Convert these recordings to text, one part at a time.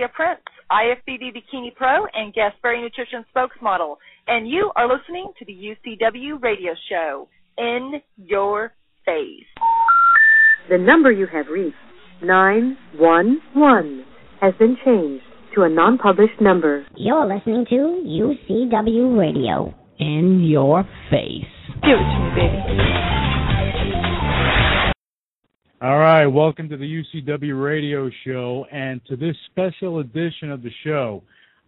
Alicia Prince, IFBB Bikini Pro and Quest Nutrition spokesmodel, and you are listening to the UCW radio show, In Your Face. The number you have reached, 911, has been changed to a non-published number. You're listening to UCW Radio. In your face. Give it to me, baby. All right, welcome to the UCW radio show and to this special edition of the show.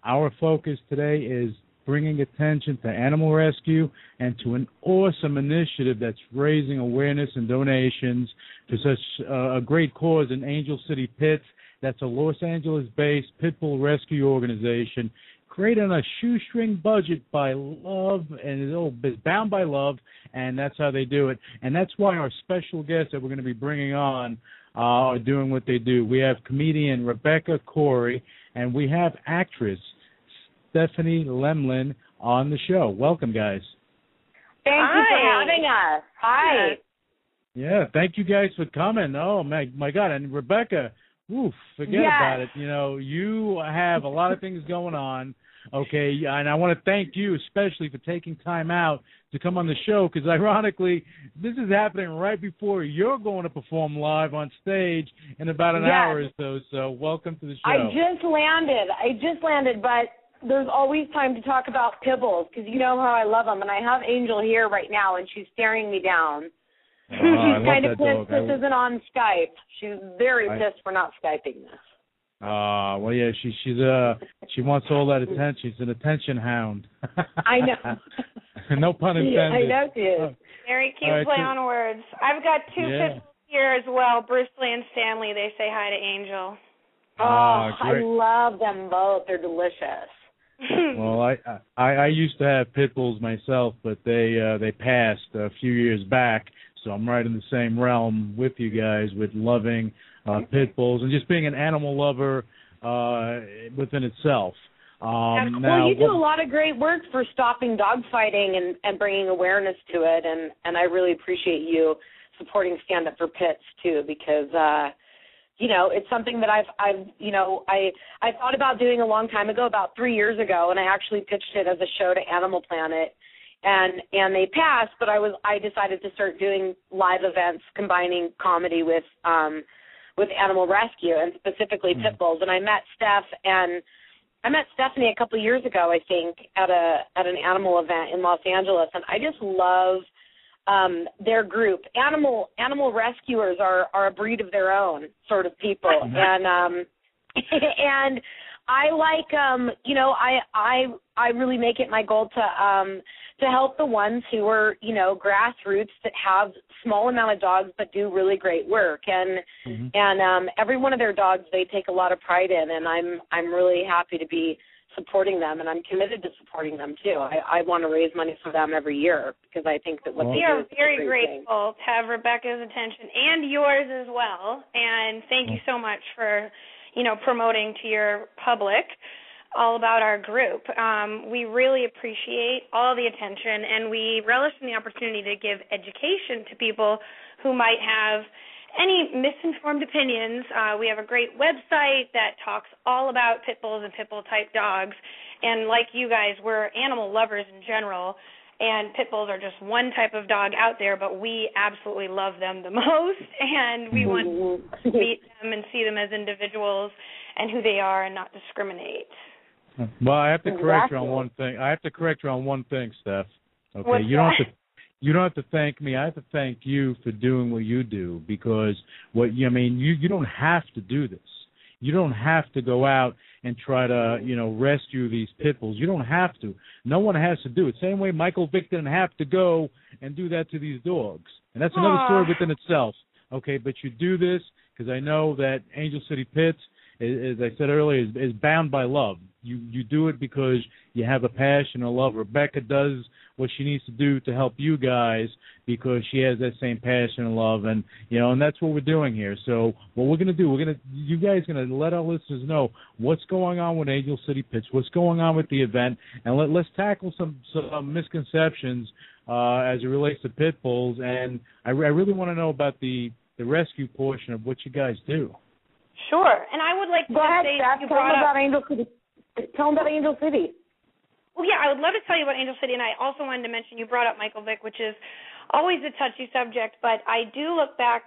Our focus today is bringing attention to animal rescue and to an awesome initiative that's raising awareness and donations to such uh, a great cause in Angel City Pits. That's a Los Angeles based pit bull rescue organization created on a shoestring budget by love and it's bound by love and that's how they do it and that's why our special guests that we're going to be bringing on uh, are doing what they do we have comedian rebecca corry and we have actress stephanie lemmlin on the show welcome guys thank Hi. you for having us hi yeah thank you guys for coming oh my my god and rebecca Oof, forget yes. about it. You know, you have a lot of things going on. Okay, and I want to thank you especially for taking time out to come on the show because ironically, this is happening right before you're going to perform live on stage in about an yes. hour or so. So, welcome to the show. I just landed. I just landed, but there's always time to talk about pibbles because you know how I love them, and I have Angel here right now, and she's staring me down. Oh, she's kind of pissed this isn't on Skype. She's very I- pissed for not Skyping this. Ah, uh, well, yeah, she she's uh she wants all that attention. She's an attention hound. I know. no pun intended. I know she is. Very cute All right, play so- on words. I've got two Yeah. pit bulls here as well, Bruce Lee and Stanley. They say hi to Angel. Oh, Ah, I love them both. They're delicious. Well, I, I I used to have pit bulls myself, but they uh, they passed a few years back. So I'm right in the same realm with you guys with loving uh, pit bulls and just being an animal lover uh, within itself. Um, now, well, you do a lot of great work for stopping dog fighting and, and bringing awareness to it, and, and I really appreciate you supporting Stand Up for Pits too, because uh, you know it's something that I've I've you know I I thought about doing a long time ago, about three years ago, and I actually pitched it as a show to Animal Planet, and and they passed, but I was I decided to start doing live events combining comedy with um with animal rescue and specifically pit bulls, and I met Steph and. I met Stephanie a couple of years ago, I think, at a at an animal event in Los Angeles, and I just love um their group. Animal animal rescuers are are a breed of their own sort of people, and um and I like um you know I I I really make it my goal to um to help the ones who are you know grassroots that have small amount of dogs but do really great work and Mhm. and um every one of their dogs they take a lot of pride in and i'm i'm really happy to be supporting them and i'm committed to supporting them too i i want to raise money for them every year because i think that what Well- they we are is such a very great thing. grateful to have Rebecca's attention and yours as well. And thank you so much for, you know, promoting to your public all about our group. Um, we really appreciate all the attention and we relish in the opportunity to give education to people who might have any misinformed opinions. Uh, we have a great website that talks all about pit bulls and pit bull type dogs. And like you guys, we're animal lovers in general and pit bulls are just one type of dog out there, but we absolutely love them the most, and we want to mm-hmm. meet them and see them as individuals and who they are, and not discriminate. Well, I have to correct you on one thing. I have to correct you on one thing, Steph. Okay, What's you don't that? have to. You don't have to thank me. I have to thank you for doing what you do because what you I mean you you don't have to do this. You don't have to go out and try to you know rescue these pit bulls. You don't have to. No one has to do it. Same way Michael Vick didn't have to go and do that to these dogs. And that's another Aw. story within itself. Okay, but you do this because I know that Angel City Pits, as I said earlier, is, is bound by love. You you do it because you have a passion, a love. Rebecca does what she needs to do to help you guys because she has that same passion and love, and you know, and that's what we're doing here. So what we're gonna do, we're gonna, you guys gonna let our listeners know what's going on with Angel City Pits, what's going on with the event, and let let's tackle some some misconceptions uh, as it relates to pit bulls. And I, I really want to know about the the rescue portion of what you guys do. Sure. And I would like to Go ahead, say Steph. you Tell them brought up about Angel City. Tell them about Angel City. Well, yeah, I would love to tell you about Angel City, and I also wanted to mention you brought up Michael Vick, which is always a touchy subject, but I do look back.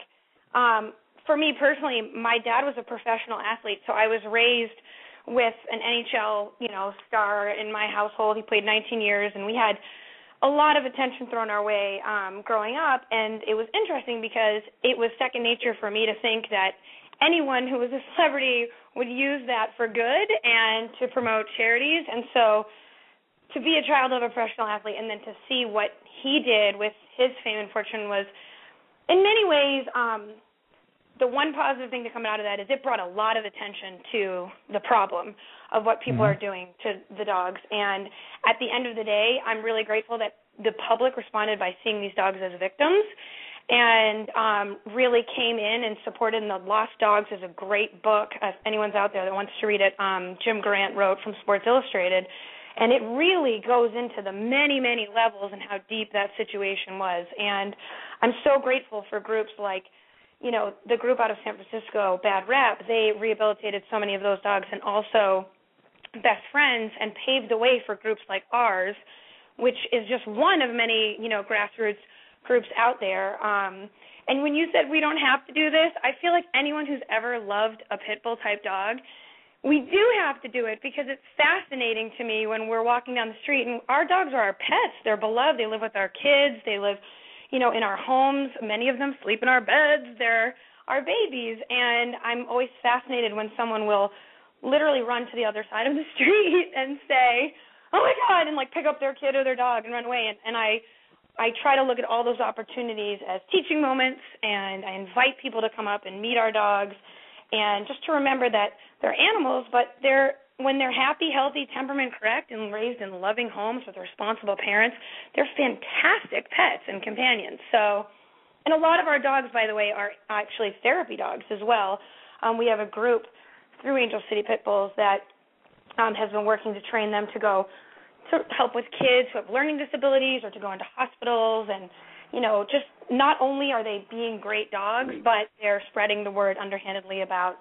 Um, for me personally, my dad was a professional athlete, so I was raised with an NHL, you know, star in my household. He played 19 years, and we had a lot of attention thrown our way um, growing up, and it was interesting because it was second nature for me to think that anyone who was a celebrity would use that for good and to promote charities, and so to be a child of a professional athlete and then to see what he did with his fame and fortune was in many ways um the one positive thing to come out of that is it brought a lot of attention to the problem of what people Mhm. are doing to the dogs. And at the end of the day i'm really grateful that the public responded by seeing these dogs as victims and um really came in and supported and the lost dogs is a great book. If anyone's out there that wants to read it um jim gorant wrote from sports illustrated and it really goes into the many many levels and how deep that situation was. And i'm so grateful for groups like you know the group out of san francisco bad rap. They rehabilitated so many of those dogs and also best friends and paved the way for groups like ours which is just one of many you know grassroots groups out there. Um and when you said we don't have to do this i feel like anyone who's ever loved a pit bull type dog we do have to do it because it's fascinating to me when we're walking down the street and our dogs are our pets. They're beloved. They live with our kids. They live, you know, in our homes. Many of them sleep in our beds. They're our babies and I'm always fascinated when someone will literally run to the other side of the street and say, "Oh my god," and like pick up their kid or their dog and run away and and I I try to look at all those opportunities as teaching moments and I invite people to come up and meet our dogs and just to remember that they're animals, but they're when they're happy, healthy, temperament correct, and raised in loving homes with responsible parents, they're fantastic pets and companions. So, and a lot of our dogs, by the way, are actually therapy dogs as well. Um, we have a group through Angel City Pit Bulls that um, has been working to train them to go to help with kids who have learning disabilities or to go into hospitals and you know just not only are they being great dogs but they're spreading the word underhandedly about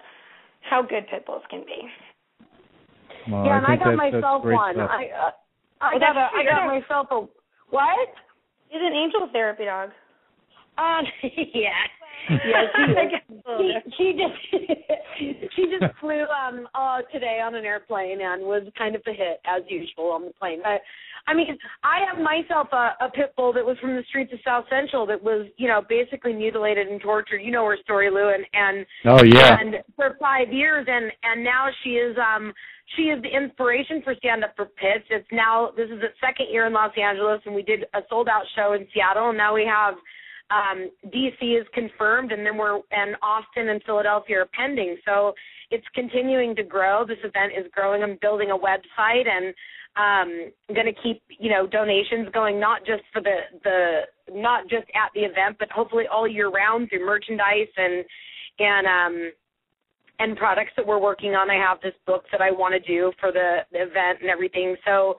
how good pit bulls can be Well, yeah, and I got that's myself great one. stuff. I uh, I Well, got a that's I got myself a what? is an angel therapy dog Um, yeah, yeah. I guess a little She, she just she just flew um uh today on an airplane and was kind of a hit as usual on the plane. But I mean, I have myself a, a pit bull that was from the streets of South Central that was you know basically mutilated and tortured. You know her story, Lou, and and Oh yeah. and for five years and and now she is um she is the inspiration for stand up for pits it's now this is its second year in los angeles and we did a sold out show in seattle and now we have um dc is confirmed and then we're and austin and philadelphia are pending so it's continuing to grow this event is growing i'm building a website and um going to keep you know donations going not just for the the not just at the event but hopefully all year round through merchandise and and um and products that we're working on. I have this book that I want to do for the, the event and everything. So,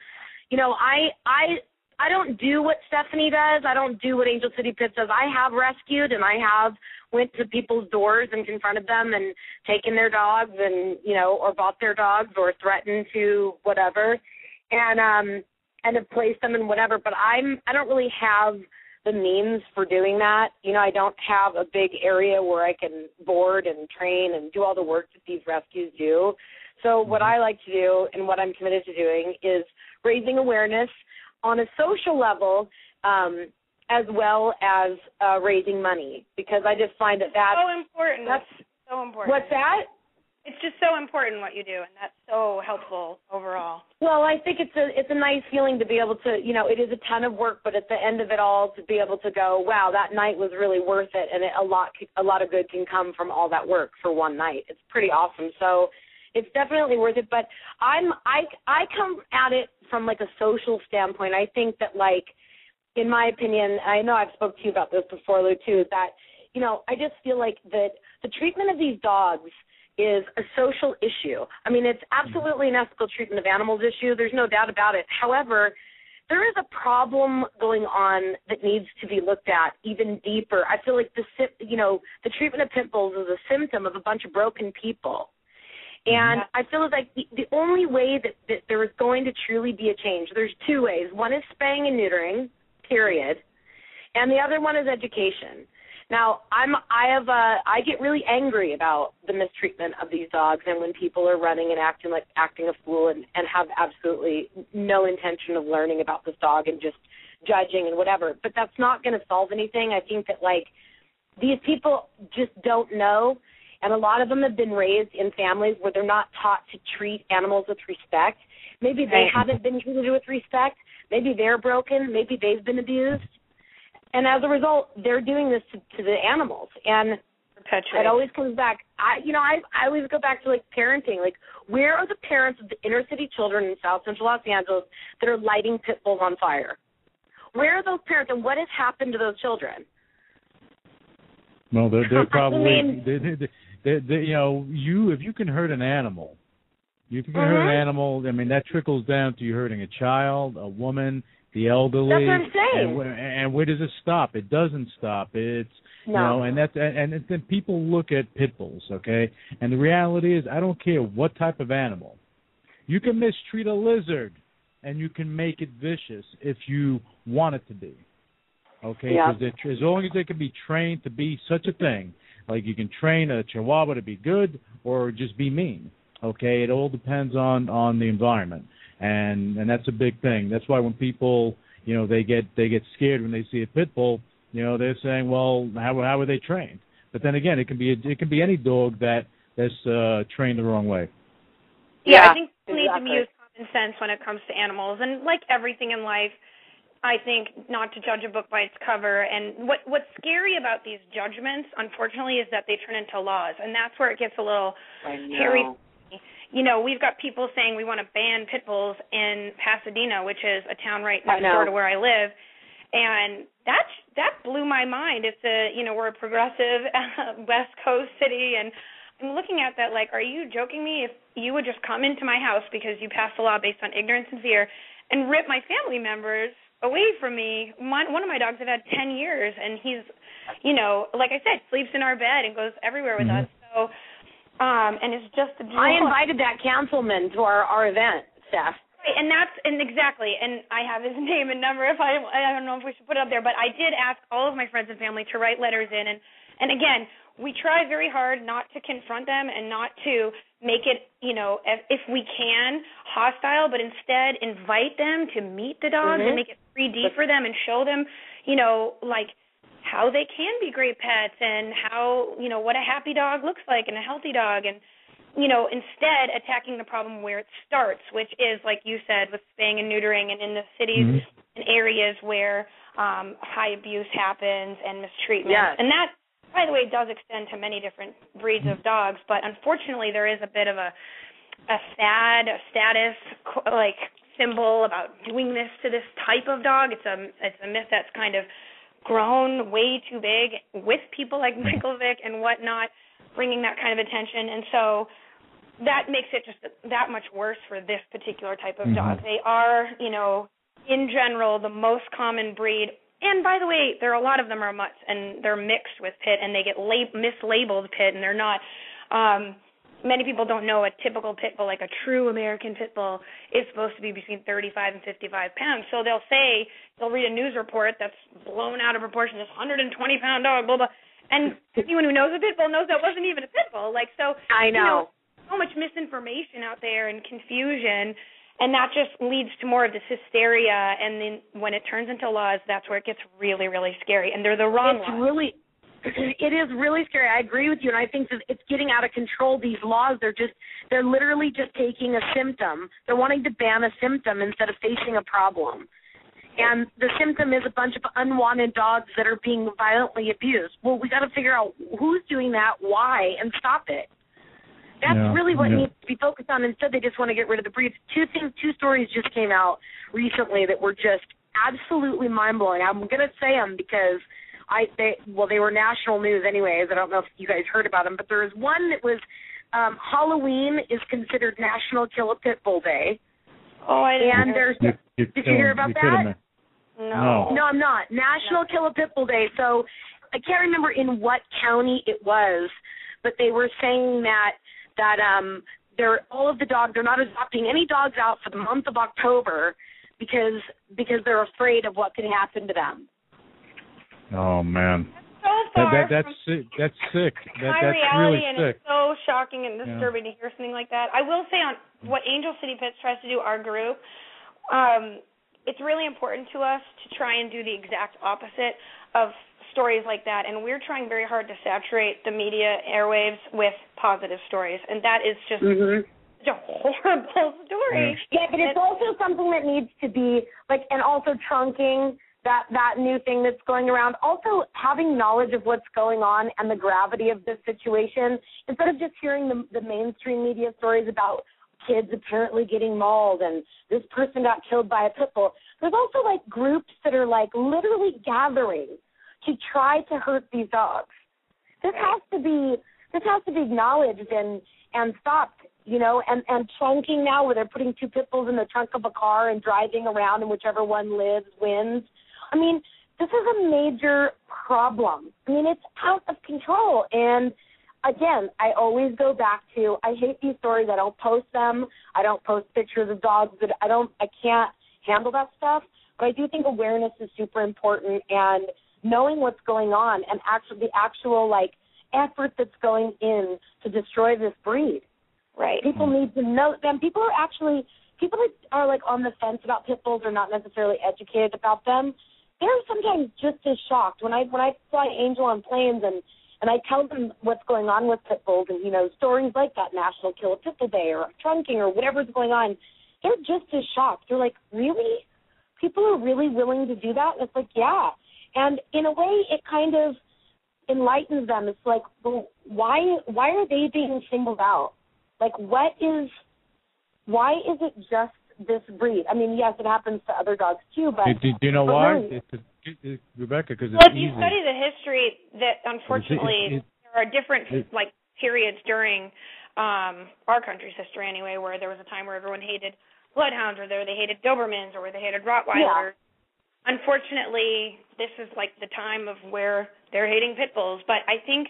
you know, I I I don't do what Stephanie does. I don't do what Angel City Pit does. I have rescued and I have went to people's doors and confronted them and taken their dogs and you know or bought their dogs or threatened to whatever and um and have placed them in whatever but i'm i don't really have the means for doing that you know i don't have a big area where i can board and train and do all the work that these rescues do so what i like to do and what i'm committed to doing is raising awareness on a social level um as well as uh raising money because i just find that that's so important that's so important what's that it's just so important what you do and that's so helpful overall Well, I think it's a it's a nice feeling to be able to, you know, it is a ton of work, but at the end of it all, to be able to go, wow, that night was really worth it, and it, a lot a lot of good can come from all that work for one night. It's pretty awesome. So it's definitely worth it. But I'm I I come at it from like a social standpoint. I think that like, in my opinion, I know I've spoke to you about this before, Lou, too. That you know I just feel like that the treatment of these dogs is a social issue. I mean, it's absolutely an ethical treatment of animals issue. There's no doubt about it. However, there is a problem going on that needs to be looked at even deeper. I feel like the you know the treatment of pit bulls is a symptom of a bunch of broken people. And I feel like the, the only way that, that there is going to truly be a change, there's two ways. One is spaying and neutering, period, and the other one is education. Now, I'm I have uh I get really angry about the mistreatment of these dogs and when people are running and acting like acting a fool and and have absolutely no intention of learning about this dog and just judging and whatever. But that's not going to solve anything. I think that like these people just don't know and a lot of them have been raised in families where they're not taught to treat animals with respect. Maybe they right. haven't been treated with respect. Maybe they're broken. Maybe they've been abused. And as a result, they're doing this to, to the animals. And Perpetuate. it always comes back. I, you know, I, I always go back to like parenting. Like, where are the parents of the inner city children in South Central Los Angeles that are lighting pit bulls on fire? Where are those parents, and what has happened to those children? Well, they're, they're probably I mean, they, they, they, they, you know, you if you can hurt an animal, you can hurt an mm-hmm. animal. I mean, that trickles down to you hurting a child, a woman, the elderly. That's what I'm saying. And, and where does it stop? It doesn't stop. It's no. you know, and that's and, and then people look at pit bulls, okay? And the reality is, I don't care what type of animal. You can mistreat a lizard, and you can make it vicious if you want it to be. Okay, because yeah. as long as they can be trained to be such a thing, like you can train a Chihuahua to be good or just be mean. Okay, it all depends on on the environment, and and that's a big thing. That's why when people you know they get they get scared when they see a pit bull, you know they're saying, well, how how are they trained? But then again, it can be it can be any dog that that's uh, trained the wrong way. Yeah, yeah I think people exactly. need to use common sense when it comes to animals, and like everything in life, I think not to judge a book by its cover. And what what's scary about these judgments, unfortunately, is that they turn into laws, and that's where it gets a little hairy. You know, we've got people saying we want to ban pit bulls in Pasadena, which is a town right next door to where I live, and that that blew my mind. It's a you know we're a progressive West Coast city, and I'm looking at that like, are you joking me? If you would just come into my house because you passed a law based on ignorance and fear, and rip my family members away from me. My, one of my dogs I've had 10 years, and he's, you know, like I said, sleeps in our bed and goes everywhere with mm-hmm. us. So, um, and it's just. A joy. I invited that councilman to our our event, Steph. Right, and that's and exactly, and I have his name and number. If I I don't know if we should put it up there, but I did ask all of my friends and family to write letters in, and and again, we try very hard not to confront them and not to make it, you know, if, if we can, hostile, but instead invite them to meet the dogs mm-hmm. and make it 3D for them and show them, you know, like how they can be great pets and how, you know, what a happy dog looks like and a healthy dog and you know, instead attacking the problem where it starts, which is like you said with spaying and neutering and in the cities mm-hmm. and areas where um high abuse happens and mistreatment. Yes. And that by the way, does extend to many different breeds of dogs, but unfortunately, there is a bit of a a sad a status like symbol about doing this to this type of dog. It's a it's a myth that's kind of grown way too big with people like Michael Vick and whatnot, bringing that kind of attention, and so that makes it just that much worse for this particular type of mm-hmm. dog. They are, you know, in general, the most common breed and by the way, there are a lot of them are mutts, and they're mixed with pit, and they get lab- mislabeled pit, and they're not. Um, many people don't know a typical pit bull, like a true American pit bull, is supposed to be between 35 and 55 pounds. So they'll say they'll read a news report that's blown out of proportion. This 120 pound dog, blah blah. And anyone who knows a pit bull knows that wasn't even a pit bull. Like so, I You know. know so much misinformation out there and confusion and that just leads to more of this hysteria. And then when it turns into laws that's where it gets really really scary. And they're the wrong it's laws. really it is really scary. I agree with you. And i think that it's getting out of control these laws. They're just they're literally just taking a symptom. They're wanting to ban a symptom instead of facing a problem. And the symptom is a bunch of unwanted dogs that are being violently abused. Well we got to figure out who's doing that why and stop it that's yeah, really what yeah. needs to be focused on. Instead, they just want to get rid of the breeds. Two things, two stories just came out recently that were just absolutely mind blowing. I'm gonna say them because I they well they were national news anyways. I don't know if you guys heard about them, but there was one that was um Halloween is considered National Kill a Pit Bull Day. Oh, I didn't and there's You're Did you killing- hear about you're kidding that? No. No, I'm not. National Kill a Pit Bull Day. So I can't remember in what county it was, but they were saying that that um they're all of the dogs they're not adopting any dogs out for the month of October because because they're afraid of what could happen to them. Oh man, So that, far that that's from sick. That's sick. That my that's reality, really and sick. it's so shocking and Yeah. disturbing to hear something like that. I will say on what Angel City Pits tries to do, our group, um, it's really important to us to try and do the exact opposite of stories like that, and we're trying very hard to saturate the media airwaves with positive stories, and that is just Mhm. such a horrible story. Yeah, but it's also something that needs to be like, and also trunking that that new thing that's going around. Also having knowledge of what's going on and the gravity of this situation instead of just hearing the the mainstream media stories about kids apparently getting mauled and this person got killed by a pit bull. There's also like groups that are like literally gathering to try to hurt these dogs. This has to be this has to be acknowledged and and stopped you know, and and trunking now where they're putting two pit bulls in the trunk of a car and driving around, and whichever one lives wins. I mean, this is a major problem. I mean, it's out of control. And again, I always go back to I hate these stories. I don't post them. I don't post pictures of dogs. That I don't. I can't handle that stuff. But I do think awareness is super important and knowing what's going on and actually the actual like effort that's going in to destroy this breed. Right. Mm-hmm. People need to know them. People are actually people that are like on the fence about pit bulls are not necessarily educated about them. They're sometimes just as shocked when I when I fly Angel on planes and and I tell them what's going on with pit bulls and you know stories like that National Kill a Pit Bull Day or trunking or whatever's going on. They're just as shocked. They're like, really? People are really willing to do that? And it's like, yeah. And in a way, it kind of enlightens them. It's like, well, why why are they being singled out? Like, what is why is it just this breed? I mean, yes, it happens to other dogs too, but Do, do, do you know why? really- It's, it's, it's, Rebecca, because Well, it's if you study the history, that unfortunately it- there are different like periods during um our country's history anyway, where there was a time where everyone hated bloodhounds, or there they hated Dobermans, or where they hated Rottweilers. Unfortunately, this is like the time of where they're hating pit bulls. But I think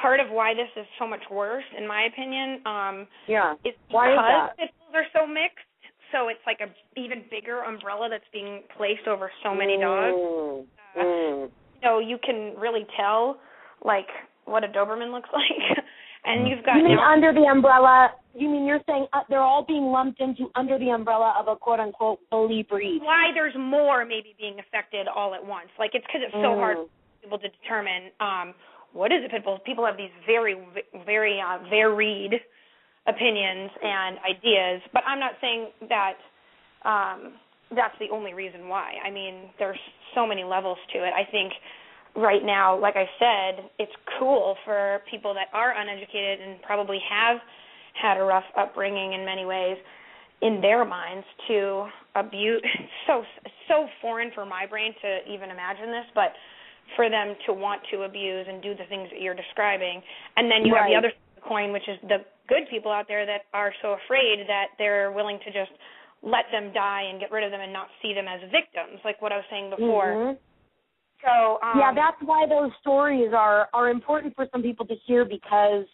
part of why this is so much worse, in my opinion, um, yeah. is Why is because that? pit bulls are so mixed. So it's like a even bigger umbrella that's being placed over so many dogs. Mm, Uh, mm. So you can really tell like what a Doberman looks like. and you've got You mean now- under the umbrella? You mean you're saying uh, they're all being lumped into under the umbrella of a quote unquote bully breed? why there's more maybe being affected all at once. Like it's because it's so hard Mm. for people to determine um what is a pit bull. People have these very very uh, varied opinions and ideas, but I'm not saying that um that's the only reason why. I mean, there's so many levels to it. I think right now, like I said, it's cool for people that are uneducated and probably have had a rough upbringing in many ways in their minds to abuse so so foreign for my brain to even imagine this but for them to want to abuse and do the things that you're describing. And then you have the other side of the coin which is the good people out there that are so afraid that they're willing to just let them die and get rid of them and not see them as victims like what I was saying before. Mhm. so um yeah, that's why those stories are are important for some people to hear because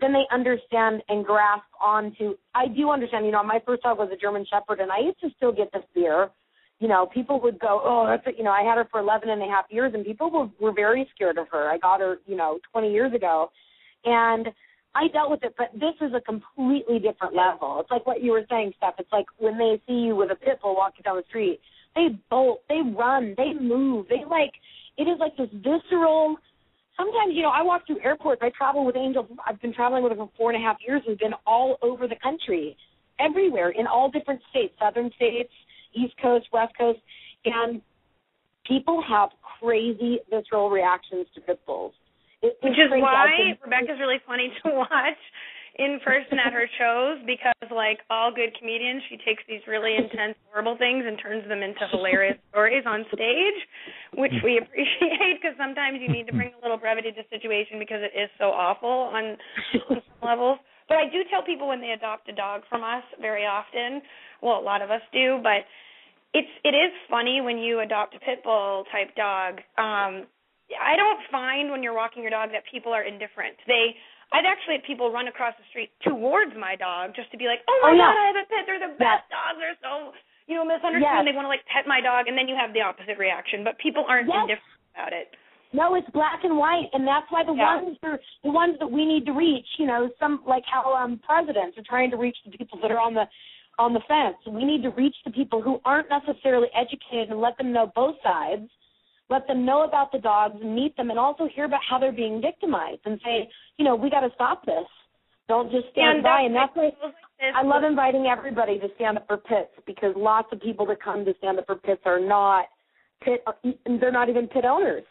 then they understand and grasp onto. I do understand. You know, my first dog was a German Shepherd, and I used to still get the fear. You know, people would go, "Oh, that's a, you know, I had her for eleven and a half years, and people were were very scared of her. I got her, you know, twenty years ago, and I dealt with it. But this is a completely different level. It's like what you were saying, Steph. It's like when they see you with a pit bull walking down the street, they bolt, they run, they move, they like. It is like this visceral sometimes, you know, I walk through airports. I travel with Angel. I've been traveling with her for four and a half years. We've been all over the country, everywhere, in all different states, southern states, East Coast, West Coast, and people have crazy visceral reactions to pit bulls. It, which is why Rebecca's really funny to watch in person at her shows because like all good comedians she takes these really intense horrible things and turns them into hilarious stories on stage which we appreciate because sometimes you need to bring a little brevity to the situation because it is so awful on, on some levels but I do tell people when they adopt a dog from us very often well a lot of us do but it's it is funny when you adopt a pit bull type dog. Um I don't find when you're walking your dog that people are indifferent. They I've actually had people run across the street towards my dog just to be like, "Oh my Oh, yeah. god, I have a pit. They're the best dogs. They're so, you know, misunderstand. Yes. They want to like pet my dog, and then you have the opposite reaction. But people aren't Yes. indifferent about it. No, it's black and white, and that's why the Yeah. ones are the ones that we need to reach. You know, some like how um presidents are trying to reach the people that are on the on the fence. We need to reach the people who aren't necessarily educated and let them know both sides. Let them know about the dogs and meet them, and also hear about how they're being victimized, and say, you know, we got to stop this. Don't just stand And by. And that's why. I love inviting everybody to stand up for pits because lots of people that come to stand up for pits are not pit. They're not even pit owners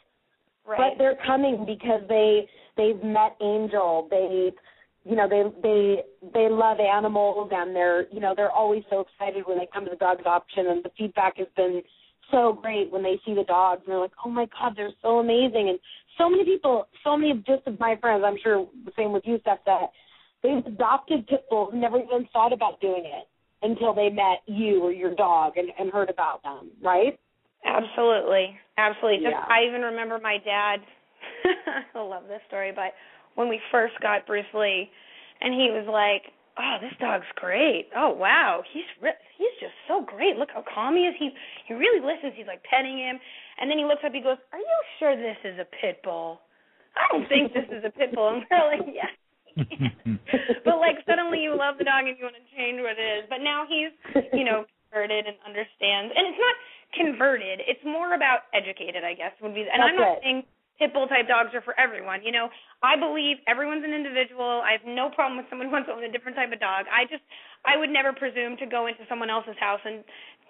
right. but they're coming because they they've met Angel. They you know they they they love animals and they're you know they're always so excited when they come to the dog adoption and the feedback has been so great when they see the dogs and they're like oh my god they're so amazing and so many people so many of just of my friends I'm sure the same with you Steph that they've adopted pit bulls and never even thought about doing it until they met you or your dog and, and heard about them right Absolutely, absolutely. Just Yeah. I even remember my dad. I love this story, but when we first got Bruce Lee, and he was like, "Oh, this dog's great. Oh, wow, he's re- he's just so great. Look how calm he is. He he really listens. He's like petting him, and then he looks up. He goes, "Are you sure this is a pit bull? I don't think this is a pit bull." And we're like, "Yeah." But like suddenly you love the dog and you want to change what it is. But now he's, you know, converted and understands. And it's not converted. It's more about educated, I guess, would be. And I'm not it. saying pit bull type dogs are for everyone. You know, I believe everyone's an individual. I have no problem with someone who wants to own a different type of dog. I just, I would never presume to go into someone else's house and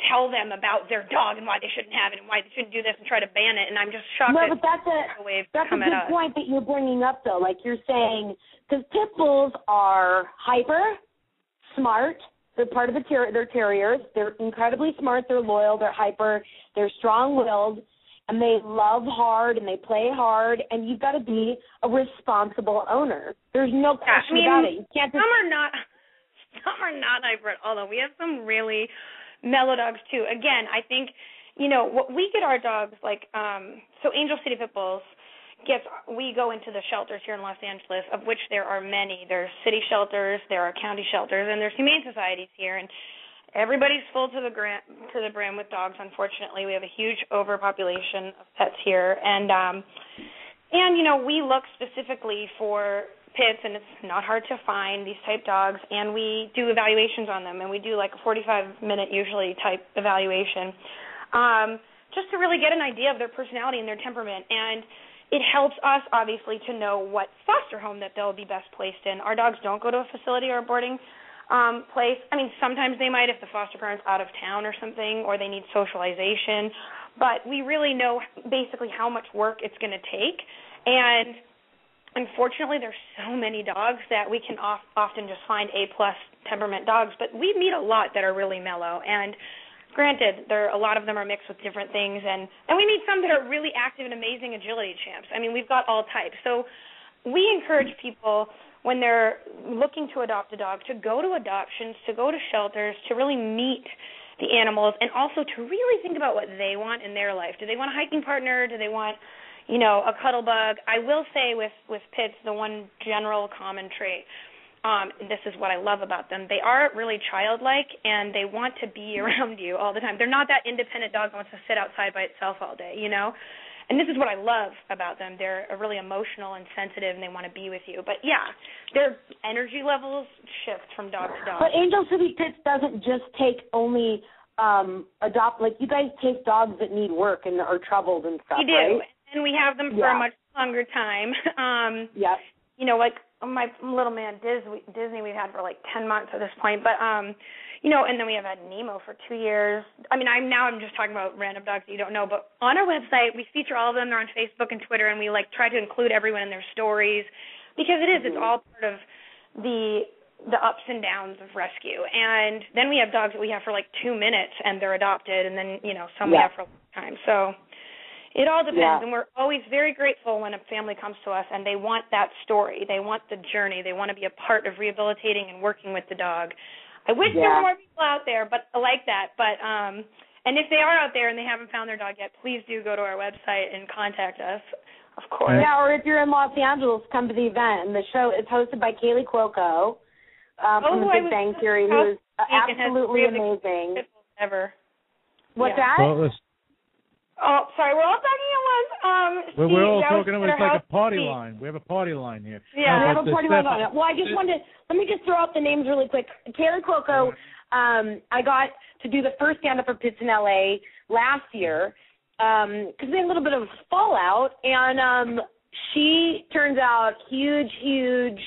tell them about their dog and why they shouldn't have it and why they shouldn't do this and try to ban it. And I'm just shocked No, that but that's a that's a good point that you're bringing up, though. Like you're saying, because pit bulls are hyper, smart. They're part of the ter- they're terriers. They're incredibly smart. They're loyal. They're hyper. They're strong-willed, and they love hard and they play hard. And you've got to be a responsible owner. There's no Yeah, I question mean, about it. You can't just some are not some are not hybrid although we have some really mellow dogs too. Again i think you know what we get our dogs like um so angel city pit bulls gets we go into the shelters here in los angeles of which there are many. There's city shelters there are county shelters and there's humane societies here and everybody's full to the gra- to the brim with dogs unfortunately. We have a huge overpopulation of pets here and um and you know, we look specifically for pits, and it's not hard to find these type dogs. And we do evaluations on them, and we do like a 45 minute usually type evaluation, um, just to really get an idea of their personality and their temperament. And it helps us obviously to know what foster home that they'll be best placed in. Our dogs don't go to a facility or a boarding um place. I mean, sometimes they might if the foster parent's out of town or something or they need socialization, but we really know basically how much work it's going to take. And unfortunately, there's so many dogs that we can off, often just find A plus temperament dogs, but we meet a lot that are really mellow. And granted there a lot of them are mixed with different things and and we meet some that are really active and amazing agility champs. I mean we've got all types. So we encourage people when they're looking to adopt a dog to go to adoptions to go to shelters to really meet the animals and also to really think about what they want in their life. Do they want a hiking partner? Do they want you know a cuddle bug i will say with with pits the one general common trait um and this is what I love about them. They are really childlike and they want to be around you all the time. They're not that independent dog that wants to sit outside by itself all day, you know? And this is what I love about them. They're really emotional and sensitive and they want to be with you. But yeah, their energy levels shift from dog to dog. But Angel City Pits doesn't just take only um adopt like you guys take dogs that need work and are troubled and stuff, we do. right? And we have them for Yeah. a much longer time. Um Yep. you know, like my little man Disney, Disney we've had for like ten months at this point. But um, you know, and then we have had Nemo for two years. I mean, I'm now I'm just talking about random dogs that you don't know, but on our website we feature all of them. They're on Facebook and Twitter, and we like try to include everyone in their stories because it is it's all part of the the ups and downs of rescue. And then we have dogs that we have for like two minutes and they're adopted, and then you know some we have for a long time. So it all depends, Yeah. and we're always very grateful when a family comes to us and they want that story. They want the journey. They want to be a part of rehabilitating and working with the dog. I wish there were more people out there, but like that. But um, and if they are out there and they haven't found their dog yet, please do go to our website and contact us. Of course. Yeah, or if you're in Los Angeles, come to the event. And the show is hosted by Kaley Cuoco um, from Oh, The Big was Bang Theory, who is to speak and has absolutely amazing. Ever. What's Yeah. that? Well, let's, Oh, sorry, we're all talking at once. Um, we're, Steve, we're all talking. It's like House a party Steve. line. We have a party line here. Yeah. we have a party line on it. Well, I just wanted to let me just throw out the names really quick. Kaley Cuoco, um, I got to do the first stand up for Pits in LA last year because they had a little bit of fallout, and um, she turns out huge, huge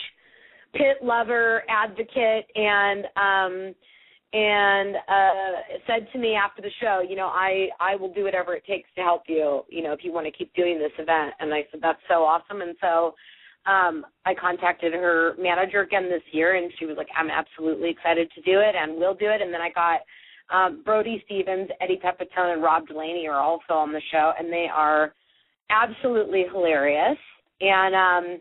pit lover, advocate, and um, and uh said to me after the show, you know, I I will do whatever it takes to help you, you know, if you want to keep doing this event. And I said that's so awesome. And so um I contacted her manager again this year and she was like, I'm absolutely excited to do it and we'll do it. And then I got um Brody Stevens, Eddie Pepitone, and Rob Delaney are also on the show and they are absolutely hilarious. And um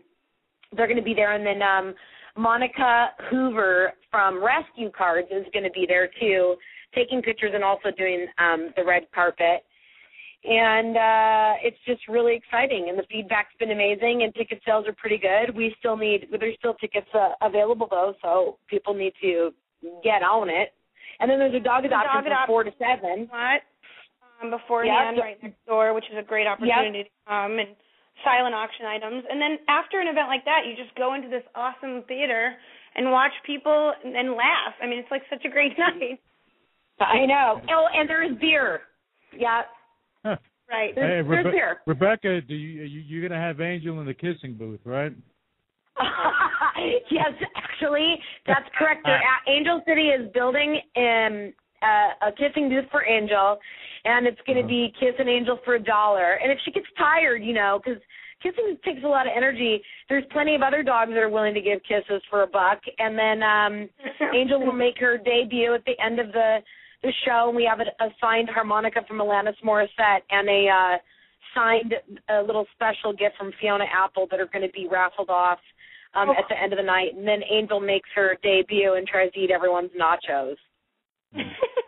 they're gonna be there and then um Monica Hoover from Rescue Cards is going to be there too, taking pictures and also doing um, the red carpet. And uh, it's just really exciting, and the feedback's been amazing, and ticket sales are pretty good. We still need there's still tickets uh, available though, so people need to get on it. And then there's a dog adoption from four to seven. What? Um, beforehand, Yep. right next door, which is a great opportunity to come and silent auction items. And then after an event like that, you just go into this awesome theater and watch people and, and laugh. I mean, it's like such a great night. I know. Oh, and there is beer. Yeah. Huh. Right. There's, Hey, there's beer. Rebecca, do you, you you're gonna have Angel in the kissing booth, right? yes, actually, that's correct. They're Angel City is building um, uh, a kissing booth for Angel, and it's going to be Kiss an Angel for a dollar. And if she gets tired, you know, because kissing takes a lot of energy, there's plenty of other dogs that are willing to give kisses for a buck. And then um, Angel will make her debut at the end of the the show. And we have a, a signed harmonica from Alanis Morissette and a uh, signed a little special gift from Fiona Apple that are going to be raffled off um, at the end of the night. And then Angel makes her debut and tries to eat everyone's nachos.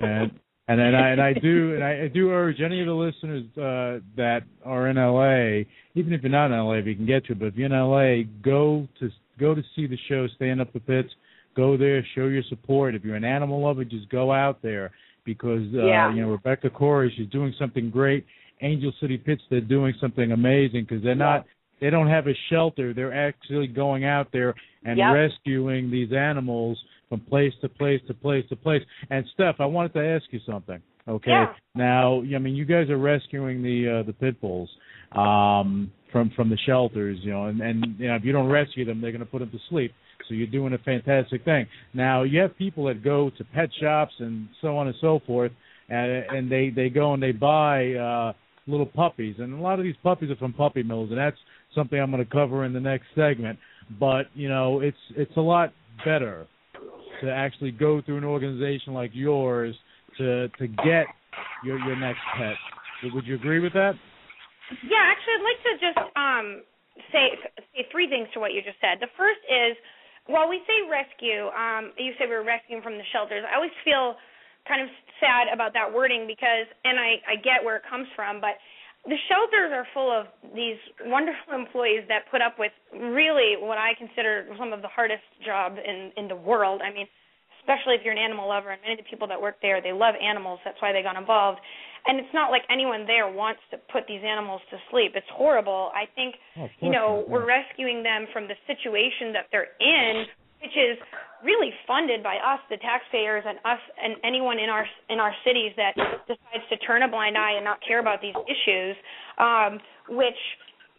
and and then I and I do and I, I do urge any of the listeners uh, that are in LA, even if you're not in LA, if you can get to it, but if you're in LA, go to go to see the show, stand up the pits, go there, show your support. If you're an animal lover, just go out there because uh, Yeah. you know Rebecca Corry, she's doing something great. Angel City Pits, they're doing something amazing because they're not they don't have a shelter. They're actually going out there and Yep. rescuing these animals from place to place to place to place. And Steph, I wanted to ask you something. Okay. Yeah. Now, I mean, you guys are rescuing the uh, the pit bulls um, from from the shelters, you know, and and you know if you don't rescue them, they're going to put them to sleep. So you're doing a fantastic thing. Now you have people that go to pet shops and so on and so forth, and and they they go and they buy uh, little puppies, and a lot of these puppies are from puppy mills, and that's something I'm going to cover in the next segment. But you know, it's it's a lot better to actually go through an organization like yours to to get your your next pet. Would you agree with that? Yeah, actually, I'd like to just um, say say three things to what you just said. The first is, while we say rescue, um, you say we were rescuing from the shelters. I always feel kind of sad about that wording because, and I I get where it comes from, but the shelters are full of these wonderful employees that put up with really what I consider some of the hardest job in in the world. I mean, especially if you're an animal lover, and many of the people that work there they love animals. That's why they got involved. And it's not like anyone there wants to put these animals to sleep. It's horrible. I think Oh, you know we're rescuing them from the situation that they're in, which is really funded by us, the taxpayers, and us and anyone in our in our cities that decides to turn a blind eye and not care about these issues. Um, which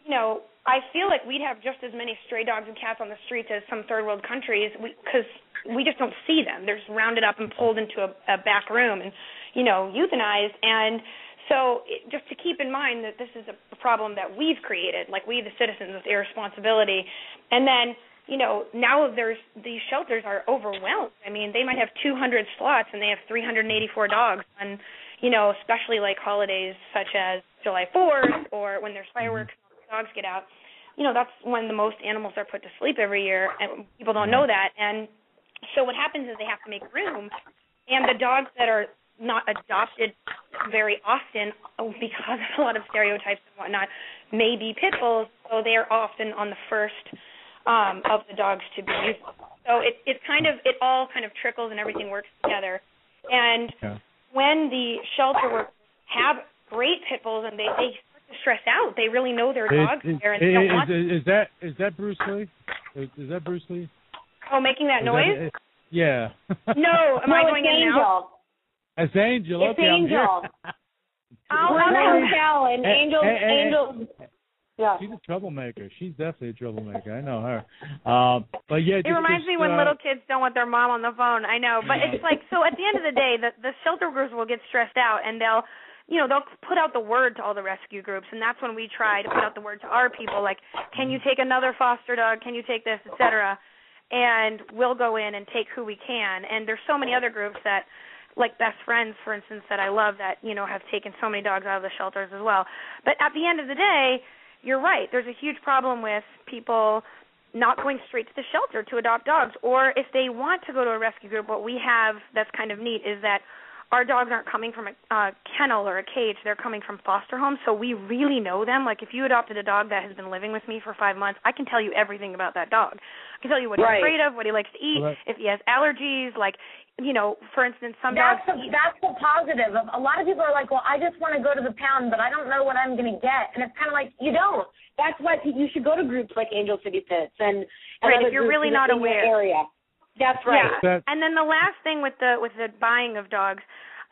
you know, I feel like we'd have just as many stray dogs and cats on the streets as some third world countries because we just don't see them. They're just rounded up and pulled into a, a back room and, you know, euthanized. And so just to keep in mind that this is a problem that we've created, like we, the citizens, with irresponsibility. And then, you know, now there's these shelters are overwhelmed. I mean, they might have 200 slots and they have 384 dogs on, you know, especially like holidays such as July 4th or when there's fireworks dogs get out, you know, that's when the most animals are put to sleep every year, and people don't know that. And so what happens is they have to make room, and the dogs that are not adopted very often, oh, because of a lot of stereotypes and whatnot, may be pit bulls. So they are often on the first um, of the dogs to be used. So it it kind of it all kind of trickles and everything works together. And Yeah. when the shelter workers have great pit bulls and they they start to stress out, they really know their Is, dogs is, there and they don't is, want is, is that is that Bruce Lee? Is, is that Bruce Lee? oh making that Is noise. That, yeah. no, am no, I it's going in Angel. now? That's Angel. It's okay, I'm here. Angel. Oh, We're in the okay. hotel, and Hey, Angel, hey, hey, Angel, yeah. She's a troublemaker. She's definitely a troublemaker. I know her. Um, but yeah, It reminds me when uh, little kids don't want their mom on the phone. I know, but it's like so. At the end of the day, the the shelter groups will get stressed out, and they'll, you know, they'll put out the word to all the rescue groups, and that's when we try to put out the word to our people, like, can you take another foster dog? Can you take this, etc. And we'll go in and take who we can. And there's so many other groups that like best friends for instance that I love that you know have taken so many dogs out of the shelters as well. But at the end of the day, you're right. There's a huge problem with people not going straight to the shelter to adopt dogs. Or if they want to go to a rescue group what we have that's kind of neat is that our dogs aren't coming from a uh, kennel or a cage. They're coming from foster homes. So we really know them. Like if you adopted a dog that has been living with me for 5 months I can tell you everything about that dog. I can tell you what Right. he's afraid of what he likes to eat Well, if he has allergies like you know for instance some That's dogs the eat that's the positive. Of A lot of people are like, well, I just want to go to the pound, but I don't know what I'm going to get, and it's kind of like you don't. That's why you should go to groups like Angel City Pits and, and Right, if you're really not in your aware. area. That's right. Yeah. That- And then the last thing with the with the buying of dogs,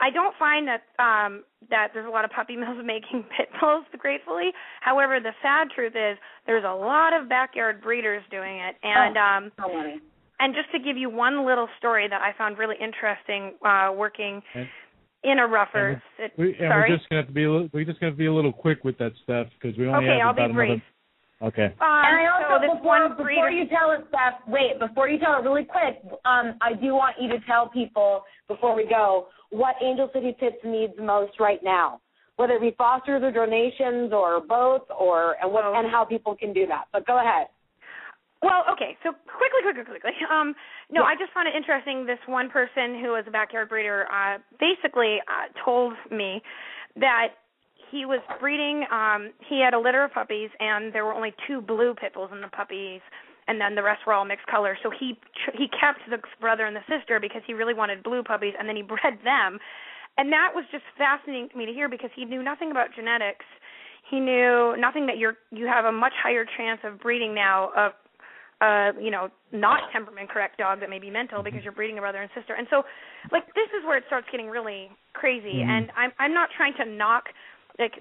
I don't find that um that there's a lot of puppy mills making pit bulls gratefully. However, the sad truth is there's a lot of backyard breeders doing it and Oh. um So many. And just to give you one little story that I found really interesting uh working And- in a rougher it, we, and sorry. we're just gonna have to be a little, we're just gonna have to be a little quick with that stuff because we only okay, have I'll about be brief. another. Okay. Um, and I so also this before one before breeder you tell it, Steph, wait, before you tell it really quick, um, I do want you to tell people before we go what Angel City Pits needs most right now, whether it be fosters or donations or both, or and what and how people can do that. But go ahead. Well, okay, so quickly, quickly, quickly. Um, no, Yeah. I just found it interesting. This one person who was a backyard breeder uh, basically uh, told me that he was breeding. Um, he had a litter of puppies, and there were only two blue pit bulls in the puppies, and then the rest were all mixed colors. So he he kept the brother and the sister because he really wanted blue puppies, and then he bred them. And that was just fascinating to me to hear because he knew nothing about genetics. He knew nothing that you're you have a much higher chance of breeding now of uh you know not temperament correct dog that may be mental because you're breeding a brother and sister. And so like this is where it starts getting really crazy. Mhm. and i'm i'm not trying to knock like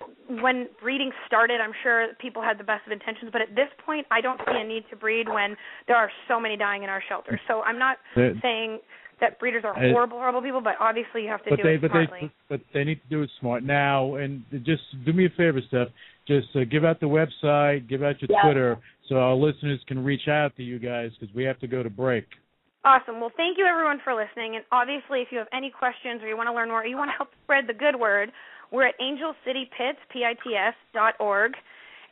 when breeding started i'm sure people had the best of intentions. But at this point i don't see a need to breed when there are so many dying in our shelters so i'm not The- saying that breeders are horrible horrible people but obviously you have to but do they it but smartly. they but they need to do it smart now. And just do me a favor steph. Just uh, give out the website give out your Yeah. twitter so our listeners can reach out to you guys because we have to go to break Awesome. Well, thank you everyone for listening. And obviously, if you have any questions or you want to learn more, or you want to help spread the good word, we're at Angel Pits, P-I-T-S dot org,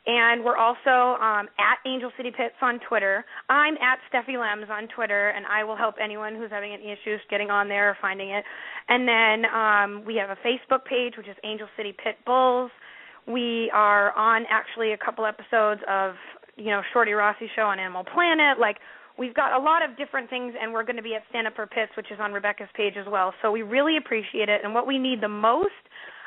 and we're also um, at Angel City Pits on Twitter. I'm at Steffi Lems on Twitter, and I will help anyone who's having any issues getting on there or finding it. And then um, we have a Facebook page, which is Angel City Pit Bulls. We are on actually a couple episodes of you know Shorty Rossi show on Animal Planet. Like we've got a lot of different things, and we're going to be at Stand Up for Pits, which is on Rebecca's page as well. So we really appreciate it. And what we need the most,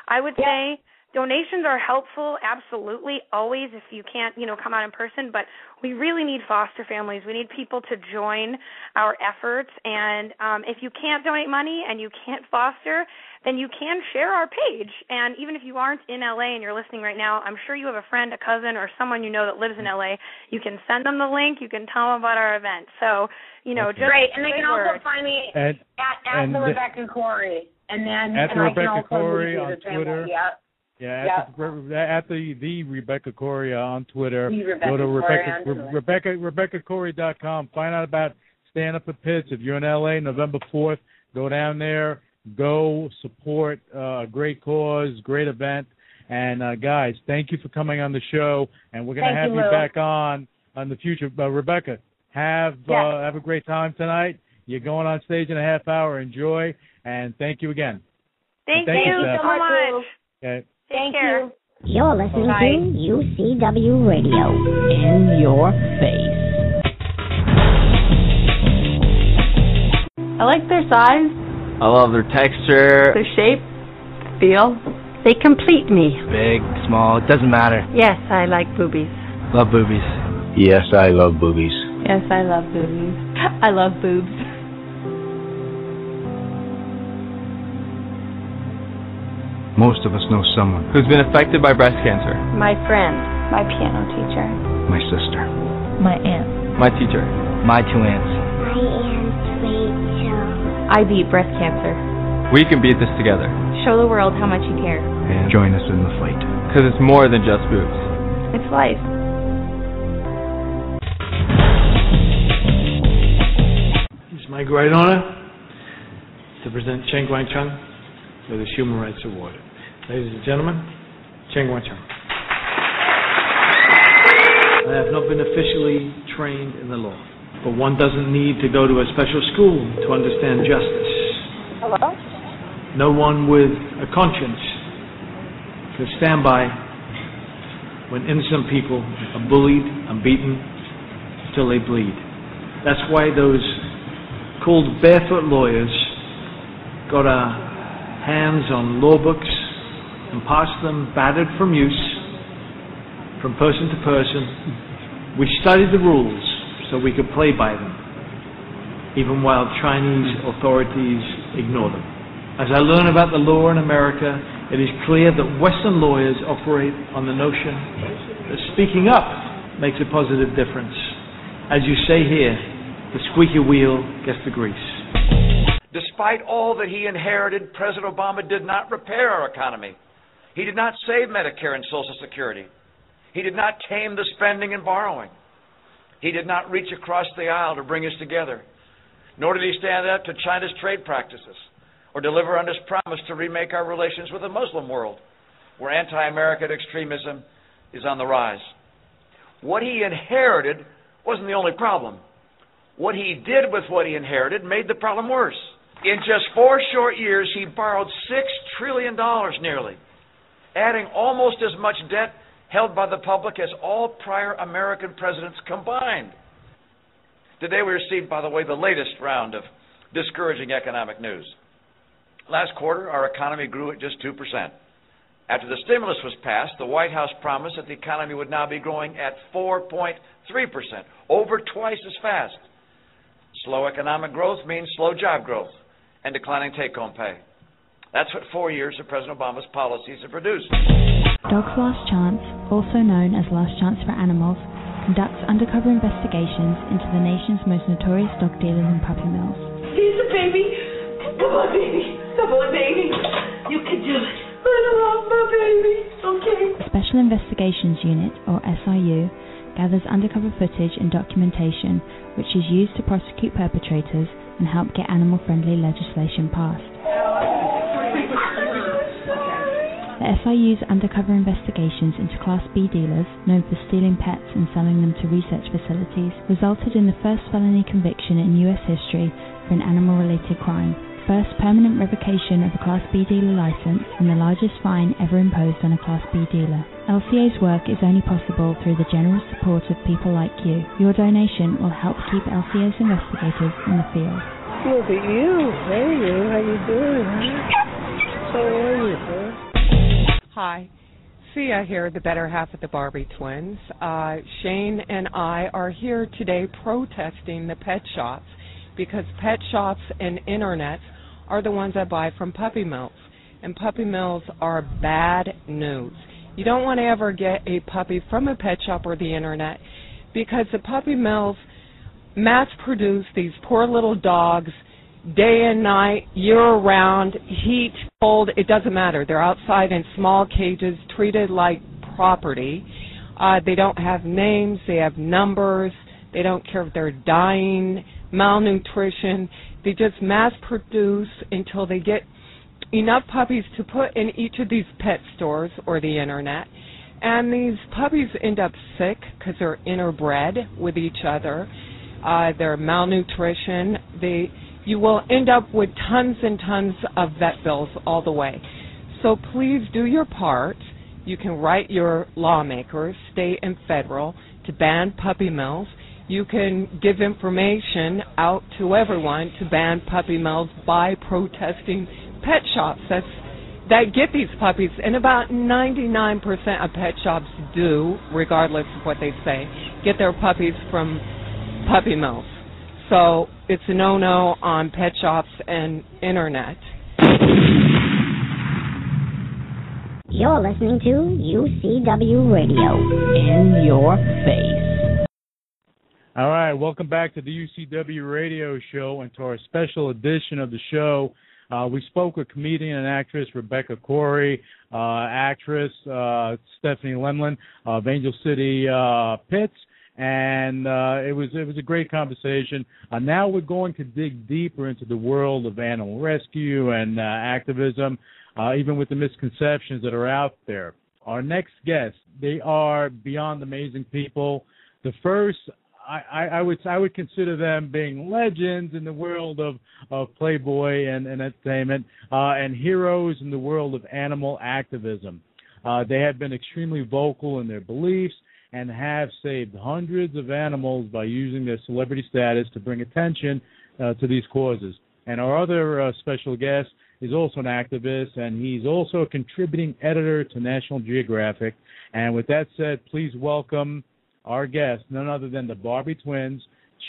I would Yeah. say, donations are helpful, absolutely, always if you can't, you know, come out in person. But we really need foster families. We need people to join our efforts. And um, if you can't donate money and you can't foster, then you can share our page. And even if you aren't in LA and you're listening right now, I'm sure you have a friend, a cousin, or someone you know that lives in LA. You can send them the link. You can tell them about our event. So, you know, Okay. just Great, and they spread can also find me and at at and the the- Rebecca Corry, and then At and the I can Rebecca also Corry leave you on the channel. Twitter. Yeah. Yeah, Yeah. at, the, at the the Rebecca Corry uh, on Twitter. The Rebecca Go to Corry Rebecca on Twitter. Rebecca RebeccaCorry.com. Find out about Stand Up for Pits. If you're in LA, November fourth, go down there. Go support uh, a great cause, great event. And uh, guys, thank you for coming on the show. And we're gonna Thank have you, you back on on the future. Uh, Rebecca, have Yes. uh, have a great time tonight. You're going on stage in a half hour. Enjoy, and thank you again. Thank, Thank you you, so much. Okay. Take Thank care. you. You're listening Bye. to UCW Radio. In your face. I like their size, I love their texture. their shape, feel. They complete me. Big, small, it doesn't matter. Yes, I like boobies. Love boobies. Yes, I love boobies. Yes, I love boobies. I love boobs. Most of us know someone. Who's been affected by breast cancer? My friend, my piano teacher. My sister. My aunt. My teacher. My two aunts. I am Rachel. I beat breast cancer. We can beat this together. Show the world how much you care. And join us in the fight. Because it's more than just boobs. It's life. It's my great honor to present Cheng Guang With this Human Rights Award. Ladies and gentlemen, Chen Guangcheng. I have not been officially trained in the law, but one doesn't need to go to a special school to understand justice. Hello? No one with a conscience can stand by when innocent people are bullied and beaten till they bleed. That's why those called barefoot lawyers got our hands on law books and passed them battered from use, from person to person. We studied the rules so we could play by them, even while Chinese authorities ignore them. As I learn about the law in America, it is clear that Western lawyers operate on the notion that speaking up makes a positive difference. As you say here, the squeaky wheel gets the grease. Despite all that he inherited, President Obama did not repair our economy. He did not save Medicare and Social Security. He did not tame the spending and borrowing. He did not reach across the aisle to bring us together. Nor did he stand up to China's trade practices or deliver on his promise to remake our relations with the Muslim world, where anti American extremism is on the rise. What he inherited wasn't the only problem. What he did with what he inherited made the problem worse. In just four short years, he borrowed $6 trillion nearly, adding almost as much debt held by the public as all prior American presidents combined. Today, we received, by the way, the latest round of discouraging economic news. Last quarter, our economy grew at just 2%. After the stimulus was passed, the White House promised that the economy would now be growing at 4.3%, over twice as fast. Slow economic growth means slow job growth and declining take home pay. That's what four years of President Obama's policies have produced. Dogs Last Chance, also known as Last Chance for Animals, conducts undercover investigations into the nation's most notorious dog dealers and puppy mills. He's a baby. Come on, baby. Come on, baby. You can do it. I love my baby. Okay. Special Investigations Unit, or SIU, gathers undercover footage and documentation which is used to prosecute perpetrators and help get animal friendly legislation passed. The SIU's undercover investigations into Class B dealers, known for stealing pets and selling them to research facilities, resulted in the first felony conviction in US history for an animal related crime, first permanent revocation of a Class B dealer license, and the largest fine ever imposed on a Class B dealer. LCA's work is only possible through the generous support of people like you. Your donation will help keep LCA's investigators in the field. Look at you. Hey, you. How you doing, huh? How are you, huh? Hi. Sia here, the better half of the Barbi twins. Uh, Shane and I are here today protesting the pet shops because pet shops and internet are the ones I buy from puppy mills. And puppy mills are bad news. You don't want to ever get a puppy from a pet shop or the internet because the puppy mills mass produce these poor little dogs day and night, year round, heat, cold, it doesn't matter. They're outside in small cages, treated like property. Uh, they don't have names, they have numbers, they don't care if they're dying, malnutrition. They just mass produce until they get enough puppies to put in each of these pet stores or the internet. And these puppies end up sick because they're interbred with each other. Uh, they're malnutrition. They you will end up with tons and tons of vet bills all the way. So please do your part. You can write your lawmakers, state and federal, to ban puppy mills. You can give information out to everyone to ban puppy mills by protesting pet shops. That's that get these puppies, and about 99% of pet shops do, regardless of what they say, get their puppies from puppy mills. So it's a no-no on pet shops and internet. You're listening to UCW Radio. In your face. All right, welcome back to the UCW radio show and to our special edition of the show. Uh, we spoke with comedian and actress Rebecca Corry, uh, actress uh, Stephanie Lemmlin of Angel City uh, Pits, and uh, it was it was a great conversation. Uh, now we're going to dig deeper into the world of animal rescue and activism, even with the misconceptions that are out there. Our next guests, they are beyond amazing people. The first, I, I would I would consider them being legends in the world of of Playboy and, and entertainment, uh, and heroes in the world of animal activism. Uh, they have been extremely vocal in their beliefs and have saved hundreds of animals by using their celebrity status to bring attention uh, to these causes. And our other uh, special guest is also an activist, and he's also a contributing editor to National Geographic. And with that said, please welcome our guests, none other than the Barbi twins,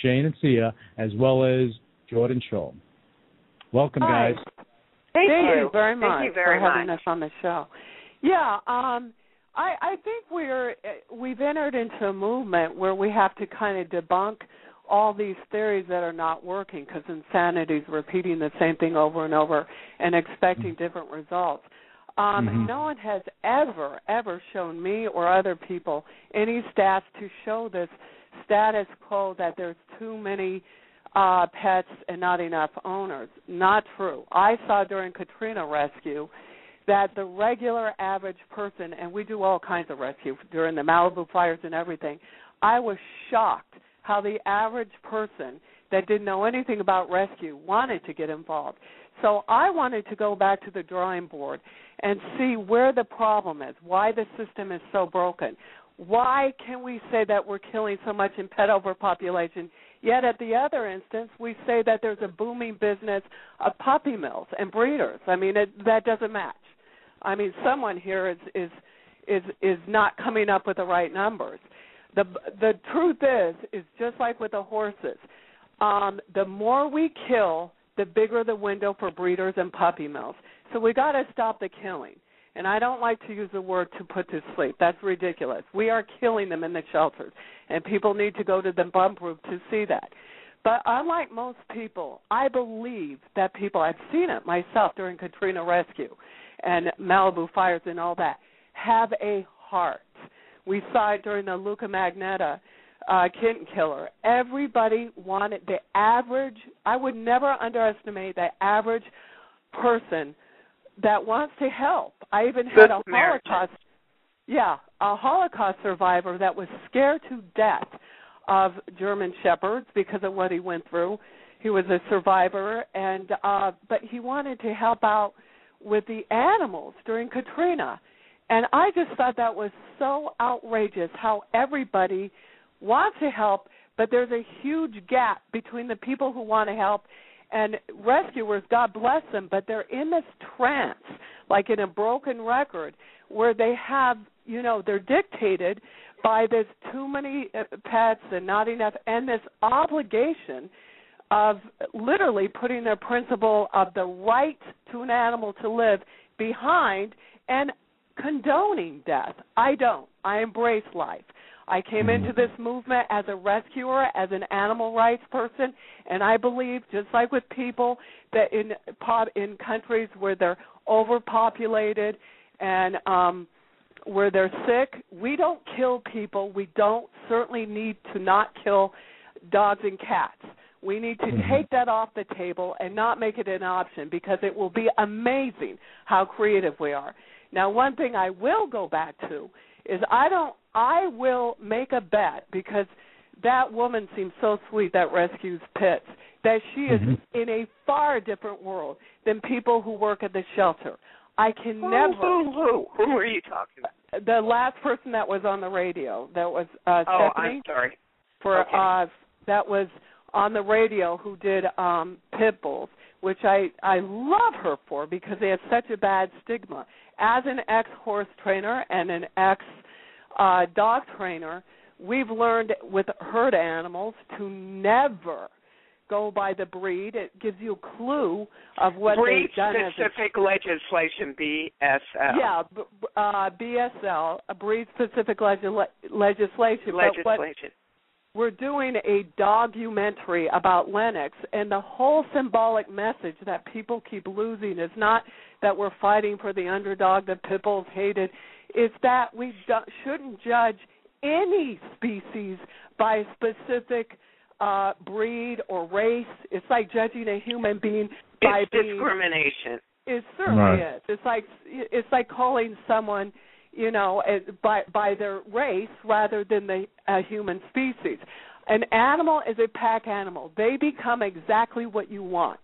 Shane and Sia, as well as Jordan Schaul. Welcome, Hi. guys. Thank, Thank you. you very Thank much you very for having much. us on the show. Yeah, um, I, I think we're uh, we've entered into a movement where we have to kind of debunk all these theories that are not working because insanity is repeating the same thing over and over and expecting different results. Um, Mhm. No one has ever, ever shown me or other people any stats to show this status quo that there's too many uh, pets and not enough owners. Not true. I saw during Katrina rescue that the regular average person, and we do all kinds of rescue during the Malibu fires and everything, I was shocked how the average person that didn't know anything about rescue wanted to get involved. So I wanted to go back to the drawing board and see where the problem is, why the system is so broken. Why can we say that we're killing so much in pet overpopulation, yet at the other instance we say that there's a booming business of puppy mills and breeders? I mean, it, that doesn't match. I mean, someone here is is is is not coming up with the right numbers. The the truth is is just like with the horses. Um, the more we kill, the bigger the window for breeders and puppy mills. So we got to stop the killing. And I don't like to use the word to put to sleep. That's ridiculous. We are killing them in the shelters, and people need to go to the bump group to see that. But unlike most people, I believe that people, I've seen it myself during Katrina rescue and Malibu fires and all that, have a heart. We saw it during the Luka Magnotta uh, kitten killer. Everybody wanted the average. I would never underestimate the average person that wants to help. I even had Good a Samaritan. Holocaust. Yeah, a Holocaust survivor that was scared to death of German shepherds because of what he went through. He was a survivor, and uh, but he wanted to help out with the animals during Katrina. And I just thought that was so outrageous how everybody wants to help, but there's a huge gap between the people who want to help and rescuers, God bless them, but they're in this trance, like in a broken record, where they have, you know, they're dictated by this too many uh, pets and not enough, and this obligation of literally putting their principle of the right to an animal to live behind and condoning death. I don't. I embrace life. I came into this movement as a rescuer, as an animal rights person, and I believe, just like with people, that in pop in countries where they're overpopulated and um where they're sick, we don't kill people. We don't certainly need to not kill dogs and cats. We need to take that off the table and not make it an option because it will be amazing how creative we are. Now, one thing I will go back to is I don't I will make a bet because that woman seems so sweet that rescues pits that she is Mhm. in a far different world than people who work at the shelter. I can Who, never. who, who? Who are you talking about? The last person that was on the radio, that was uh, Oh, Stephanie I'm sorry. for Okay. uh that was on the radio who did um pit bulls which i i love her for because they have such a bad stigma as an ex horse trainer and an ex uh dog trainer we've learned with herd animals to never go by the breed it gives you a clue of what Breed they've done a specific legislation, BSL. yeah, b- uh, BSL, a breed specific legisla- legislation. Legislation. We're doing a documentary about Lennox, and the whole symbolic message that people keep losing is not that we're fighting for the underdog that pit bulls hated. It's that we do- shouldn't judge any species by a specific uh breed or race. It's like judging a human being by It's being discrimination. it certainly Right. is. It's like it's like calling someone, you know, eh, by by their race rather than the a human species. An animal is a pack animal. They become exactly what you want.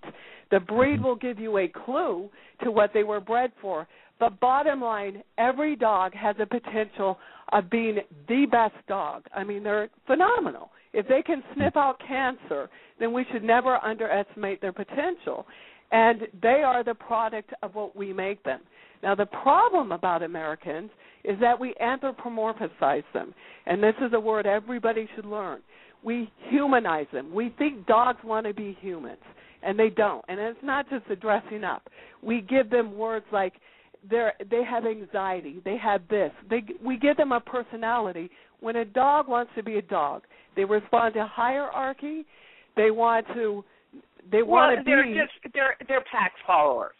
The breed will give you a clue to what they were bred for. But bottom line, every dog has a potential of being the best dog. I mean, they're phenomenal. If they can sniff out cancer, then we should never underestimate their potential. And they are the product of what we make them. Now, the problem about Americans is that we anthropomorphize them. And this is a word everybody should learn. We humanize them. We think dogs want to be humans, and they don't. And it's not just the dressing up. We give them words like they're they have anxiety, they have this. They we give them a personality. When a dog wants to be a dog, they respond to hierarchy. They want to they Well, want to they're be just they're they're pack followers.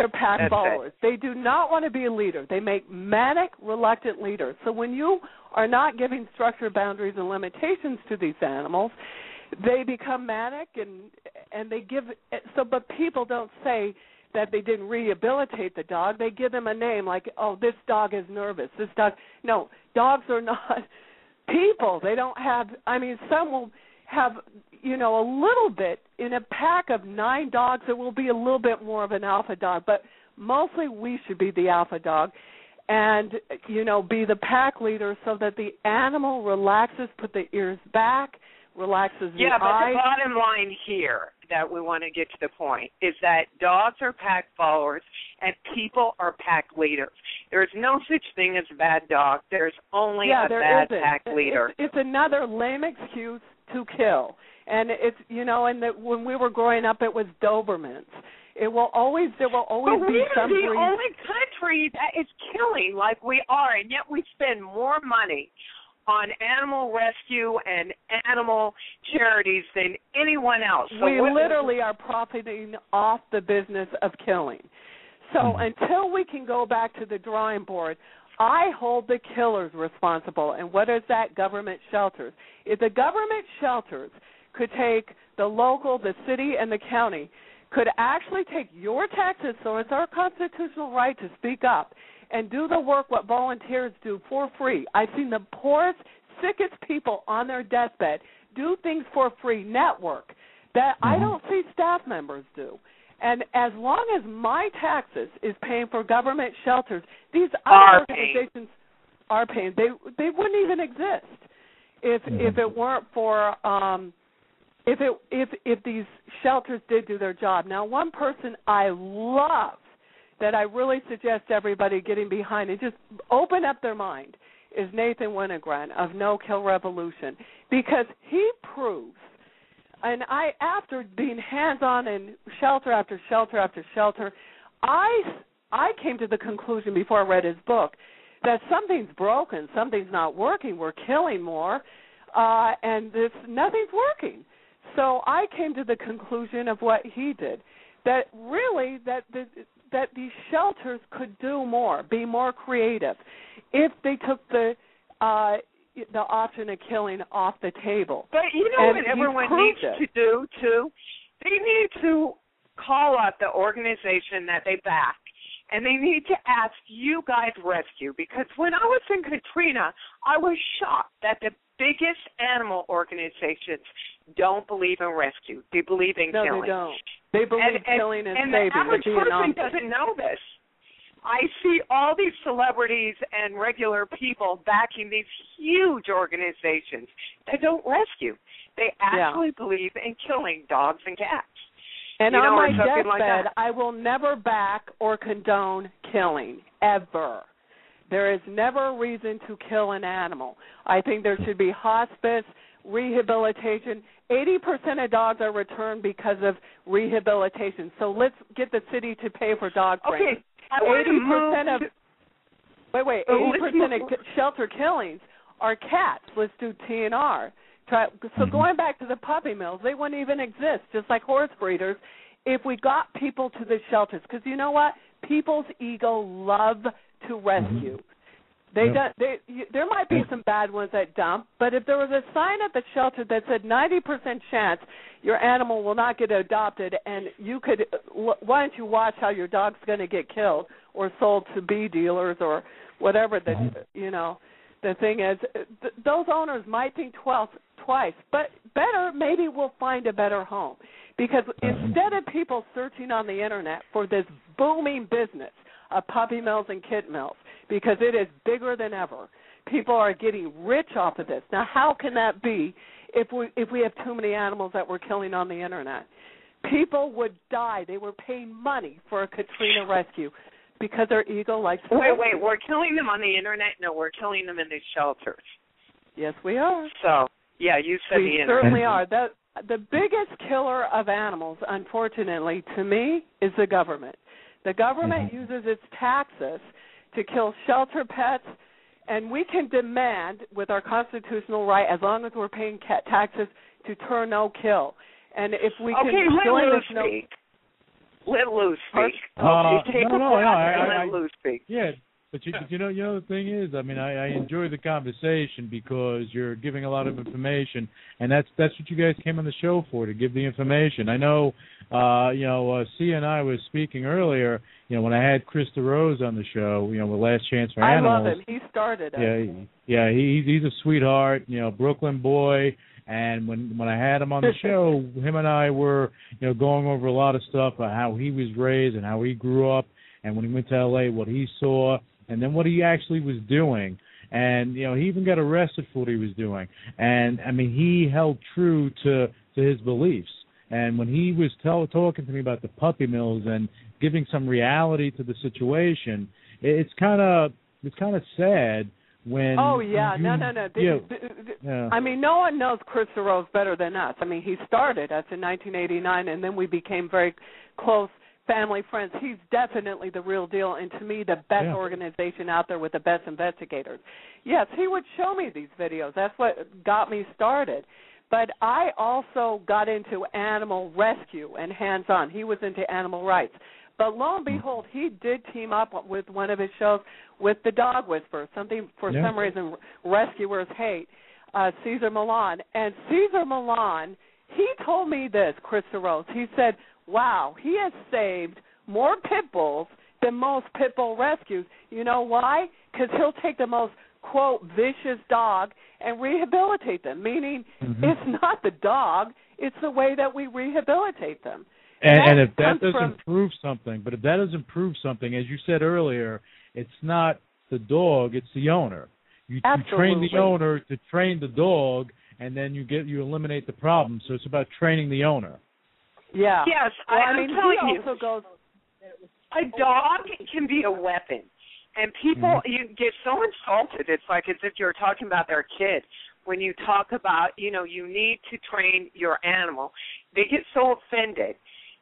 They're pack That's it. followers. They do not want to be a leader. They make manic, reluctant leaders. So when you are not giving structure, boundaries, and limitations to these animals, they become manic and and they give so. But people don't say that they didn't rehabilitate the dog. They give them a name like, oh, this dog is nervous. This dog. No, dogs are not people. They don't have. I mean, some will have you know a little bit in a pack of nine dogs there will be a little bit more of an alpha dog but mostly we should be the alpha dog and you know be the pack leader so that the animal relaxes put the ears back relaxes Yeah, the but eyes the bottom line here that we want to get to the point is that dogs are pack followers and people are pack leaders. There's no such thing as a bad dog. There's only yeah, a there bad isn't. pack leader. It's, it's another lame excuse to kill, and it's you know, and that when we were growing up, it was Dobermans. It will always there will always but be we're some the only country that is killing like we are, and yet we spend more money on animal rescue and animal charities than anyone else. So we literally are profiting off the business of killing. So mm-hmm. until we can go back to the drawing board, I hold the killers responsible. And what is that? Government shelters. If the government shelters could take the local, the city, and the county, could actually take your taxes, so it's our constitutional right to speak up and do the work what volunteers do for free. I've seen the poorest, sickest people on their deathbed do things for free, network that I don't see staff members do. And as long as my taxes is paying for government shelters, these other paying. organizations are paying. They they wouldn't even exist if if it weren't for um if it if if these shelters did do their job. Now, one person I love that I really suggest everybody getting behind and just open up their mind is Nathan Winograd of No Kill Revolution because he proves and I after being hands on in shelter after shelter after shelter, I I came to the conclusion before I read his book that something's broken, something's not working. We're killing more, uh, and this nothing's working. So I came to the conclusion of what he did that really that the, that these shelters could do more, be more creative, if they took the uh, the option of killing off the table. But you know And what everyone needs it. to do too? They need to call up the organization that they back and they need to ask you guys rescue because when I was in Katrina, I was shocked that the biggest animal organizations don't believe in rescue. They believe in no, killing. they don't. They believe and, killing is and saving. the average person doesn't know this. I see all these celebrities and regular people backing these huge organizations that don't rescue. They actually believe in killing dogs and cats. And you on or my something like deathbed. I will never back or condone killing ever. There is never a reason to kill an animal. I think there should be hospice, rehabilitation. 80% of dogs are returned because of rehabilitation. So let's get the city to pay for dog trainers. Okay, I want to 80% move of Wait, wait. Oh, Eighty let's percent of shelter killings are cats. Let's do TNR. Try, so Mm-hmm. going back to the puppy mills, they wouldn't even exist, just like horse breeders, if we got people to the shelters. Because you know what? People's ego love to rescue. They Yep. don't. They, you, there might be some bad ones that dump, but if there was a sign at the shelter that said 90% chance your animal will not get adopted, and you could, why don't you watch how your dog's going to get killed or sold to B dealers or whatever the mm-hmm. you know the thing is th- those owners might think twice twice but better maybe we'll find a better home because mm-hmm. instead of people searching on the internet for this booming business of puppy mills and kit mills because it is bigger than ever people are getting rich off of this now how can that be if we if we have too many animals that we're killing on the internet people would die they were paying money for a katrina rescue because their ego likes to Wait, wait, we're killing them on the internet? No, we're killing them in the shelters. Yes, we are. So, yeah, you said we the internet. certainly are. The the biggest killer of animals, unfortunately, to me, is the government. The government mm-hmm. uses its taxes to kill shelter pets, and we can demand, with our constitutional right, as long as we're paying cat taxes, to turn no kill. And if we okay, can let join Lou no speak. Let Lou speak. Uh, okay, take no, no, no, I- I- let Lou speak. Yeah, but you, you know, you know the thing is, I mean, I, I enjoy the conversation because you're giving a lot of information, and that's that's what you guys came on the show for to give the information. I know, uh, you know, uh, C and I was speaking earlier. You know, when I had Chris DeRose on the show, you know, with Last Chance for I Animals. love him. He started it. Yeah, yeah, he, he's a sweetheart, you know, Brooklyn boy. And when when I had him on the show, him and I were, you know, going over a lot of stuff about how he was raised and how he grew up, and when he went to L.A., what he saw, and then what he actually was doing. And you know, he even got arrested for what he was doing. And I mean, he held true to to his beliefs. And when he was tell, talking to me about the puppy mills and giving some reality to the situation, it's kind of it's kind of sad when Oh yeah, you, no, no, no. The- yeah, the- the- yeah. I mean, no one knows Chris DeRose better than us. I mean, he started us in 1989, and then we became very close family friends. He's definitely the real deal, and to me, the best Yeah. organization out there with the best investigators. Yes, he would show me these videos. That's what got me started. But I also got into animal rescue and hands-on. He was into animal rights. But lo and behold, he did team up with one of his shows with the Dog Whisperer, something for Yeah. some reason rescuers hate, uh, Cesar Millan. And Cesar Millan, he told me this, Chris DeRose. He said, wow, he has saved more pit bulls than most pit bull rescues. You know why? Because he'll take the most, quote, vicious dog and rehabilitate them, meaning Mhm. it's not the dog, it's the way that we rehabilitate them. And, that and if that doesn't from- prove something, but if that doesn't prove something, as you said earlier, it's not the dog, it's the owner. You, you train the owner to train the dog, and then you get you eliminate the problem. So it's about training the owner. Yeah. Yes, Well, I, I I'm mean, telling he you. also goes. a dog can be a weapon and people Mm-hmm. you get so insulted it's like as if you're talking about their kid when you talk about you know you need to train your animal they get so offended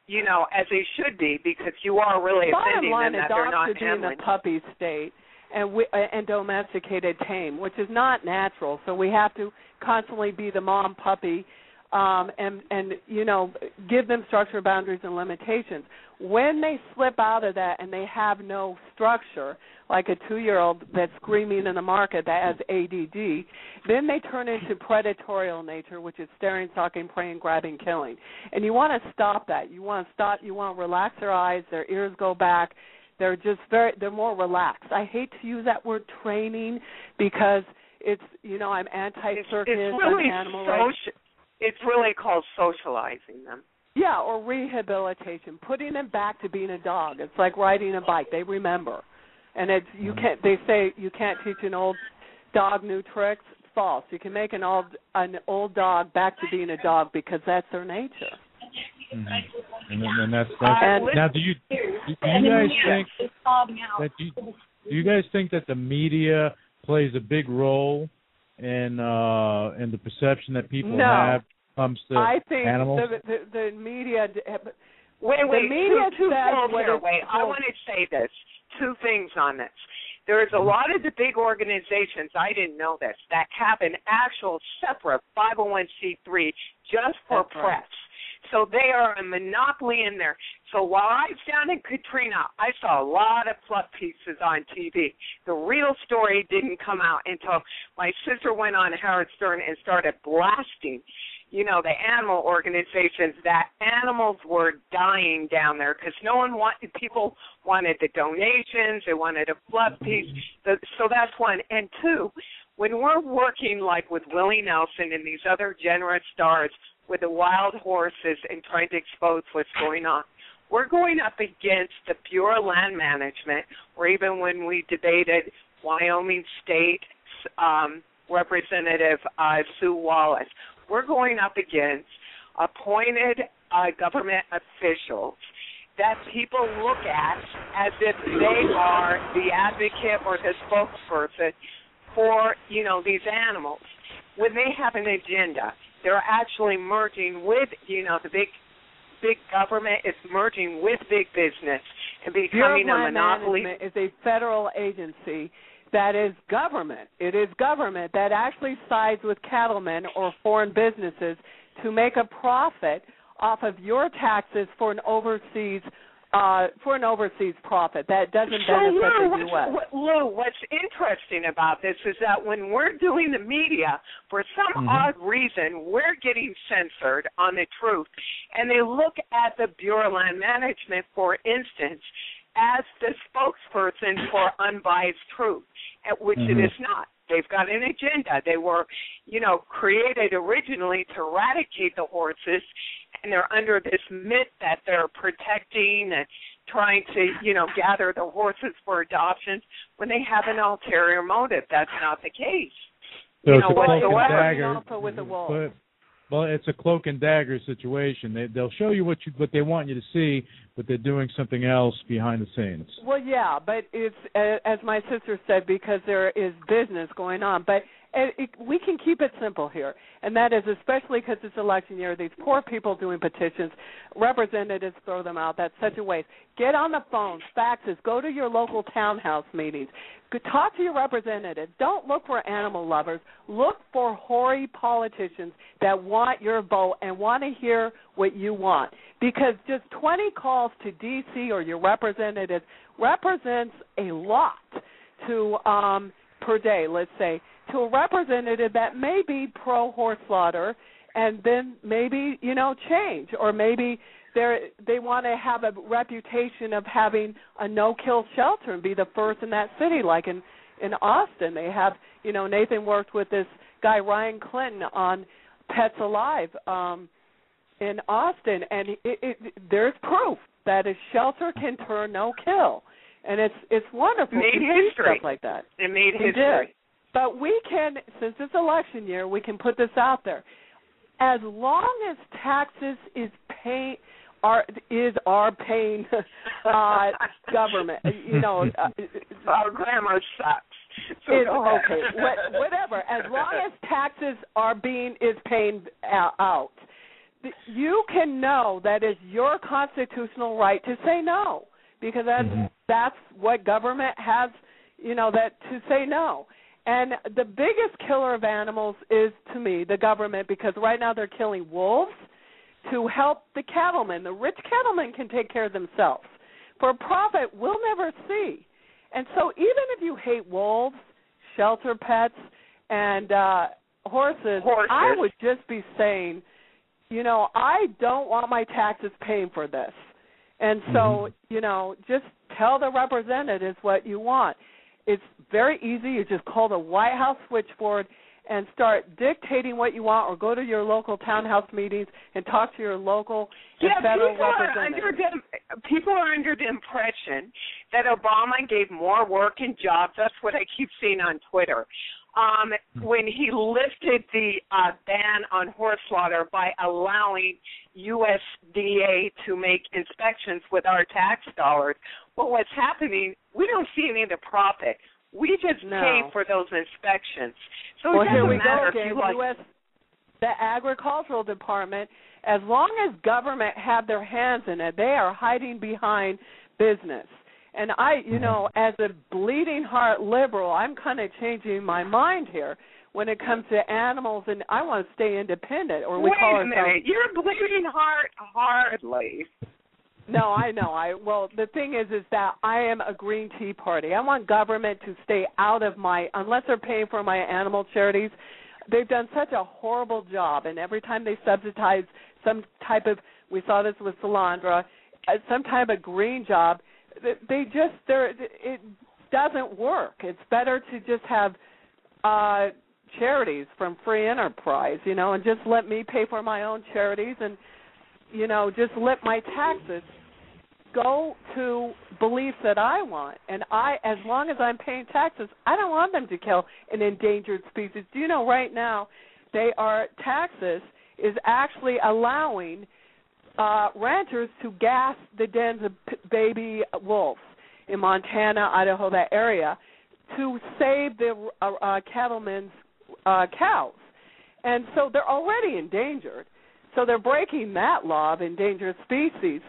you know as they should be because you are really Bottom offending line, them that they're not be in handling the puppy state and we, uh, and domesticated tame, which is not natural. So we have to constantly be the mom puppy, um, and and you know give them structure, boundaries, and limitations. When they slip out of that and they have no structure, like a two-year-old that's screaming in the market that has ADD, then they turn into predatorial nature, which is staring, stalking, preying, grabbing, killing. And you want to stop that. You want to stop. You want to relax their eyes, their ears go back. They're just very. They're more relaxed. I hate to use that word training because it's you know I'm anti-circus. it's really I'm animal rights. It's really called socializing them. Yeah, or rehabilitation, putting them back to being a dog. It's like riding a bike. They remember, and it's you can't. They say you can't teach an old dog new tricks. False. You can make an old an old dog back to being a dog because that's their nature. Mm-hmm. And, then- and that's, that's And- now. Do you do you guys think that you do you guys think that the media plays a big role in uh in the perception that people No. have comes to I think animals? the, the the media. Wait, wait, the media two, two says points here. Wait, I want to say this. Two things on this. There's a lot of the big organizations, I didn't know this, that have an actual separate 501c3 just for That's right. press. So they are a monopoly in there. So while I was down in Katrina, I saw a lot of fluff pieces on TV. The real story didn't come out until my sister went on Howard Stern and started blasting, you know, the animal organizations that animals were dying down there because no one wanted, people wanted the donations, they wanted a fluff piece. So that's one. And two, when we're working like with Willie Nelson and these other generous stars with the wild horses and trying to expose what's going on, we're going up against the Bureau of Land Management, or even when we debated Wyoming State um, Representative uh, Sue Wallis, we're going up against appointed uh, government officials that people look at as if they are the advocate or the spokesperson for you know these animals. When they have an agenda they're actually merging with you know the big big government is merging with big business and Bureau becoming a Land monopoly Management is a federal agency that is government. It is government that actually sides with cattlemen or foreign businesses to make a profit off of your taxes for an overseas uh, for an overseas profit that doesn't So benefit Lou, the U.S. what, Lou, what's interesting about this is that when we're doing the media, for some Mhm. odd reason, we're getting censored on the truth, and they look at the Bureau of Land Management, for instance, as the spokesperson for unbiased truth, at which it Mhm. is not. They've got an agenda. They were, you know, created originally to eradicate the horses, and they're under this myth that they're protecting and trying to, you know, gather the horses for adoption when they have an ulterior motive. That's not the case. So you it's know, a cloak and whatsoever. dagger. Also with the mm-hmm. wolves. Well, it's a cloak and dagger situation. They, they'll show you what you what they want you to see, but they're doing something else behind the scenes. Well, yeah, but it's as my sister said because there is business going on. But it, it, we can keep it simple here, and that is especially because it's election year. These poor people doing petitions, representatives throw them out. That's such a waste. Get on the phone, faxes, go to your local townhouse meetings, talk to your representative. Don't look for animal lovers. Look for hoary politicians that want your vote and want to hear what you want. Because just 20 calls to D.C. or your representative represents a lot to um, per day. Let's say to a representative that may be pro horse slaughter and then maybe you know change. Or maybe they they want to have a reputation of having a no kill shelter and be the first in that city. Like in in Austin they have you know Nathan worked with this guy Ryan Clinton on Pets Alive um in Austin. And it, it there's proof that a shelter can turn no kill and it's it's wonderful Made to history. stuff like that. It made history. But we can, since it's election year, we can put this out there. As long as taxes is pay are is our paying uh, government, you know, uh, Our grammar sucks. So ahead. okay, what, whatever. As long as taxes are being is paying uh, out, you can know that is your constitutional right to say no because that's that's what government has, you know, that to say no. And the biggest killer of animals is to me the government because right now they're killing wolves to help the cattlemen. The rich cattlemen can take care of themselves. For profit, we'll never see. And so even if you hate wolves, shelter pets, and uh horses, Horses. I would just be saying, you know, I don't want my taxes paying for this. And so, you know, just tell the representatives what you want. It's very easy. You just call the White House switchboard and start dictating what you want or go to your local townhouse meetings and talk to your local and yeah, federal people are under the people are under the impression that Obama gave more work and jobs. That's what I keep seeing on Twitter. Um, when he lifted the uh, ban on horse slaughter by allowing USDA to make inspections with our tax dollars, well, what's happening? We don't see any of the profit. We just No. pay for those inspections. So well, it here doesn't we matter go if you like. U.S. The agricultural department, as long as government have their hands in it, they are hiding behind business. And I, you mm-hmm. know, as a bleeding heart liberal, I'm kind of changing my mind here when it comes to animals, and I want to stay independent, or we Wait call a ourselves. minute, you're bleeding heart hardly. No, I know. I well, the thing is, is that I am a Green Tea Party. I want government to stay out of my unless they're paying for my animal charities. They've done such a horrible job, and every time they subsidize some type of, we saw this with Solyndra, uh, some type of green job, they just they're it doesn't work. It's better to just have uh charities from free enterprise, you know, and just let me pay for my own charities and you know, just let my taxes go to beliefs that I want. And I as long as I'm paying taxes, I don't want them to kill an endangered species. Do you know right now they are taxes is actually allowing uh ranchers to gas the dens of p- baby wolves in Montana, Idaho, that area to save the uh, uh cattlemen's uh cows. And so they're already endangered. So they're breaking that law of endangered species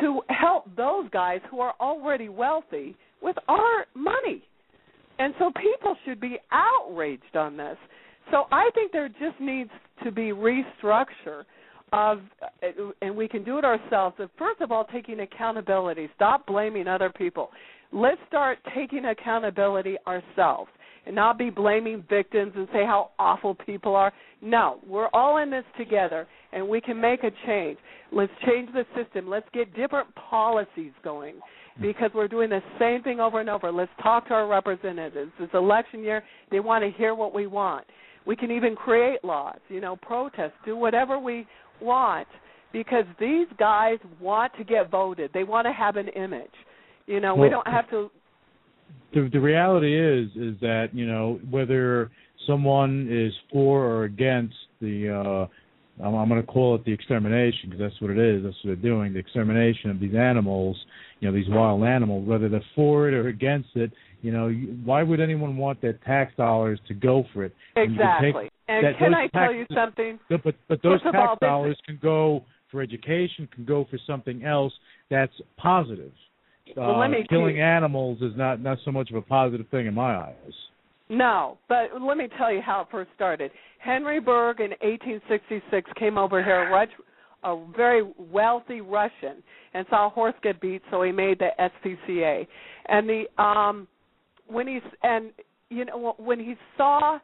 to help those guys who are already wealthy with our money. And so people should be outraged on this. So I think there just needs to be restructure of and we can do it ourselves of first of all taking accountability. Stop blaming other people. Let's start taking accountability ourselves and not be blaming victims and say how awful people are. No, we're all in this together and we can make a change. Let's change the system. Let's get different policies going because we're doing the same thing over and over. Let's talk to our representatives. It's election year. They want to hear what we want. We can even create laws, you know, protest, do whatever we want because these guys want to get voted. They want to have an image. You know, we don't have to the the reality is is that you know whether someone is for or against the uh I'm, I'm going to call it the extermination because that's what it is. That's what they're doing. The extermination of these animals, you know, these wild animals. Whether they're for it or against it, you know, why would anyone want their tax dollars to go for it? And you can take exactly. And that- can I tell you something? But but those First tax all, dollars can go for education, can go for something else that's positive. Well, uh, let me killing animals is not not so much of a positive thing in my eyes. No, but let me tell you how it first started. Henry Bergh in 1866 came over here, a, very wealthy Russian, and saw a horse get beat, so he made the SPCA. And the um when he's and you know when he saw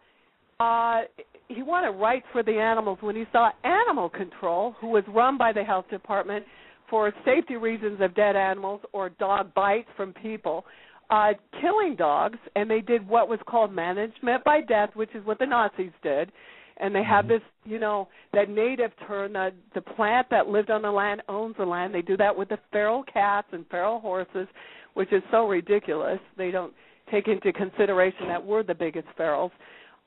uh he wanted rights for the animals when he saw animal control who was run by the health department for safety reasons of dead animals or dog bites from people uh killing dogs and they did what was called management by death which is what the Nazis did. And they have this you know that native term the the plant that lived on the land owns the land. They do that with the feral cats and feral horses which is so ridiculous. They don't take into consideration that we're the biggest ferals.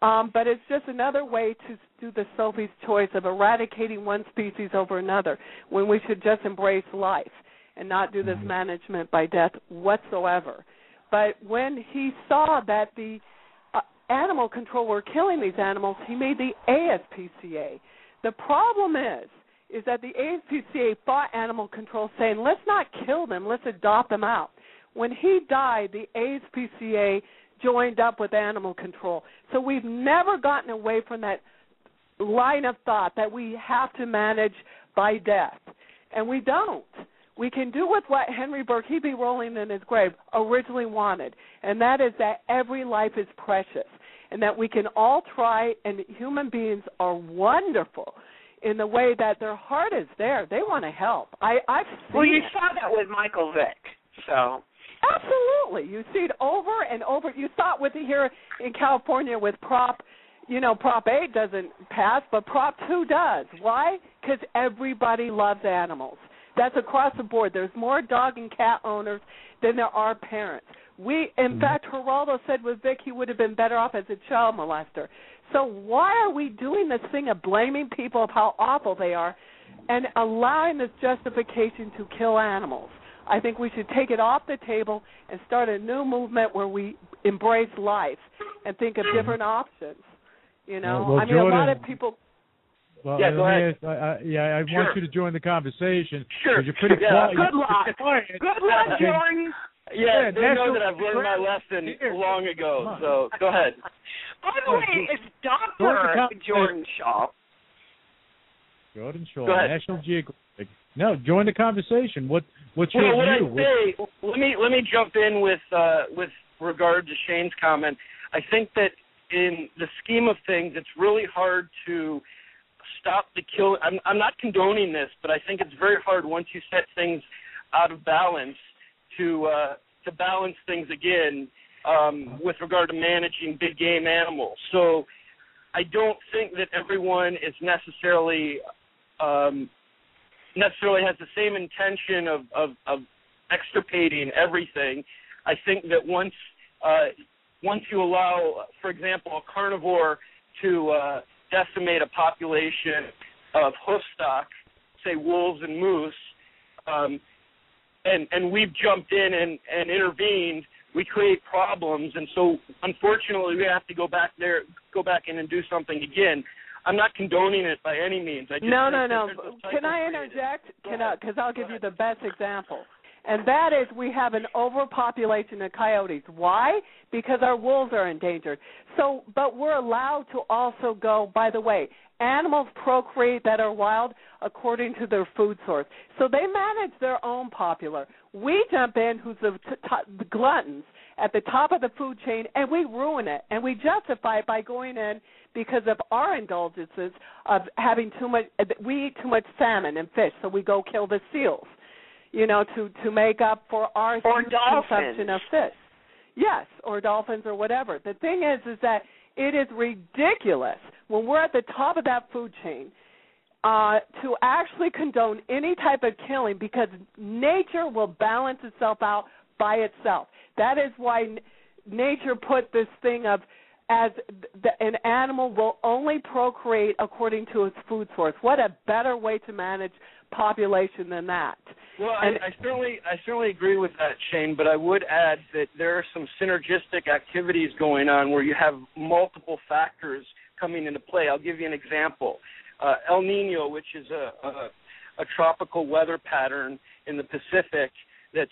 Um, but it's just another way to do the Sophie's choice of eradicating one species over another when we should just embrace life and not do this management by death whatsoever. But when he saw that the uh, animal control were killing these animals, he made the ASPCA. The problem is is that the ASPCA fought animal control saying, let's not kill them, let's adopt them out. When he died, the ASPCA joined up with animal control. So we've never gotten away from that line of thought that we have to manage by death. And we don't. We can do with what Henry Burke, he'd be rolling in his grave, originally wanted. And that is that every life is precious. And that we can all try, and human beings are wonderful in the way that their heart is there. They want to help. I, I've seen Well, you it. saw that with Michael Vick. So Absolutely. You see it over and over. You saw it with here in California with Prop, you know, Prop 8 doesn't pass, but Prop 2 does. Why? Because everybody loves animals. That's across the board. There's more dog and cat owners than there are parents. We, in Mm-hmm. fact, Geraldo said with Vick he would have been better off as a child molester. So why are we doing this thing of blaming people of how awful they are, and allowing this justification to kill animals? I think we should take it off the table and start a new movement where we embrace life and think of different options. You know, Well, well, I mean, a lot of people. Well, Yeah, go ahead. ask- I, I, yeah, I Sure. want you to join the conversation. Sure. 'cause You're pretty Yeah. quiet. Good you're luck. quiet. Good luck, Okay. Jordan. Yeah, Yeah, they know that I've learned my lesson long ago. So go ahead. By the way, it's Join Dr. Jordan Schaul. Jordan Schaul, National Geographic. No, join the conversation. What what's your well, what I view? What- say, let me let me jump in with uh, with regard to Shane's comment. I think that in the scheme of things, it's really hard to stop the kill. I'm I'm not condoning this, but I think it's very hard once you set things out of balance to uh, to balance things again um, with regard to managing big game animals. So I don't think that everyone is necessarily um, necessarily has the same intention of, of, of extirpating everything. I think that once uh, once you allow, for example, a carnivore to uh, decimate a population of hoof stock, say wolves and moose, um, and and we've jumped in and, and intervened, we create problems, and so unfortunately we have to go back there, go back in and do something again. I'm not condoning it by any means. I just No, no, no. there's a cycle Can I interject? Can I? Because I'll give you the best example, and that is we have an overpopulation of coyotes. Why? Because our wolves are endangered. So, but we're allowed to also go. By the way, animals procreate that are wild according to their food source. So they manage their own popular. We jump in, who's the, t- t- the gluttons at the top of the food chain, and we ruin it, and we justify it by going in because of our indulgences of having too much. We eat too much salmon and fish, so we go kill the seals, you know, to to make up for our consumption of fish. Yes, or dolphins or whatever. The thing is, is that it is ridiculous when we're at the top of that food chain uh, to actually condone any type of killing because nature will balance itself out by itself. That is why n- nature put this thing of as the, an animal will only procreate according to its food source. What a better way to manage population than that. Well, I, I certainly I certainly agree with that, Shane. But I would add that there are some synergistic activities going on where you have multiple factors coming into play. I'll give you an example. Uh, El Nino, which is a, a a tropical weather pattern in the Pacific that's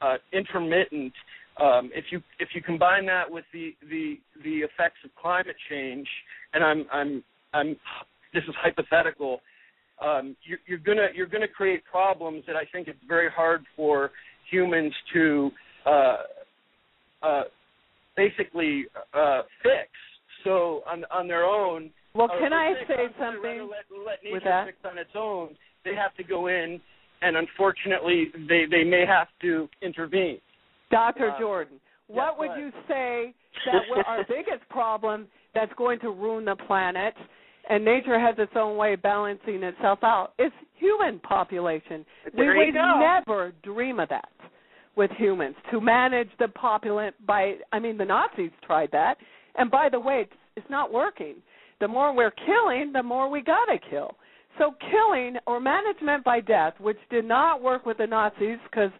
uh, intermittent. Um, if you if you combine that with the, the the effects of climate change, and I'm I'm I'm this is hypothetical, um, you're, you're gonna you're gonna create problems that I think it's very hard for humans to uh, uh, basically uh, fix. So on on their own. Well, can I say something Let, let nature with that? fix on its own. They have to go in, and unfortunately, they they may have to intervene. Dr. Uh, Jordan, what go would you say that our biggest problem that's going to ruin the planet and nature has its own way of balancing itself out It's human population. There we would go. never dream of that with humans to manage the population by I mean the Nazis tried that and by the way it's, it's not working. The more we're killing, the more we got to kill. So killing or management by death, which did not work with the Nazis because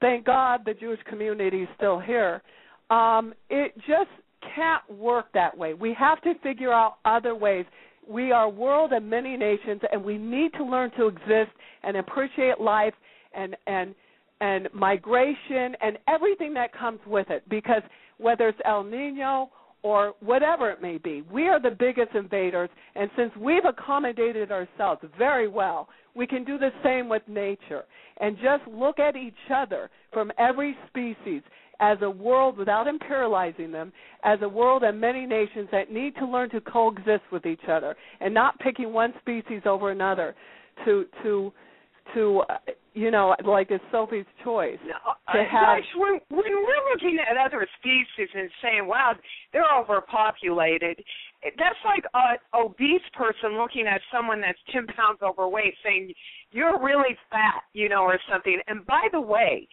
thank God the Jewish community is still here. Um, it just can't work that way. We have to figure out other ways. We are world of many nations, and we need to learn to exist and appreciate life and and and migration and everything that comes with it. Because whether it's El Nino or whatever it may be, we are the biggest invaders, and since we've accommodated ourselves very well, we can do the same with nature. And just look at each other from every species as a world without imperializing them, as a world and many nations that need to learn to coexist with each other and not picking one species over another to to to uh, you know like it's Sophie's choice No, to uh, have gosh, when when we're looking at other species and saying, "Wow, they're overpopulated," that's like an obese person looking at someone that's ten pounds overweight, saying, "You're really fat," you know, or something. And by the way,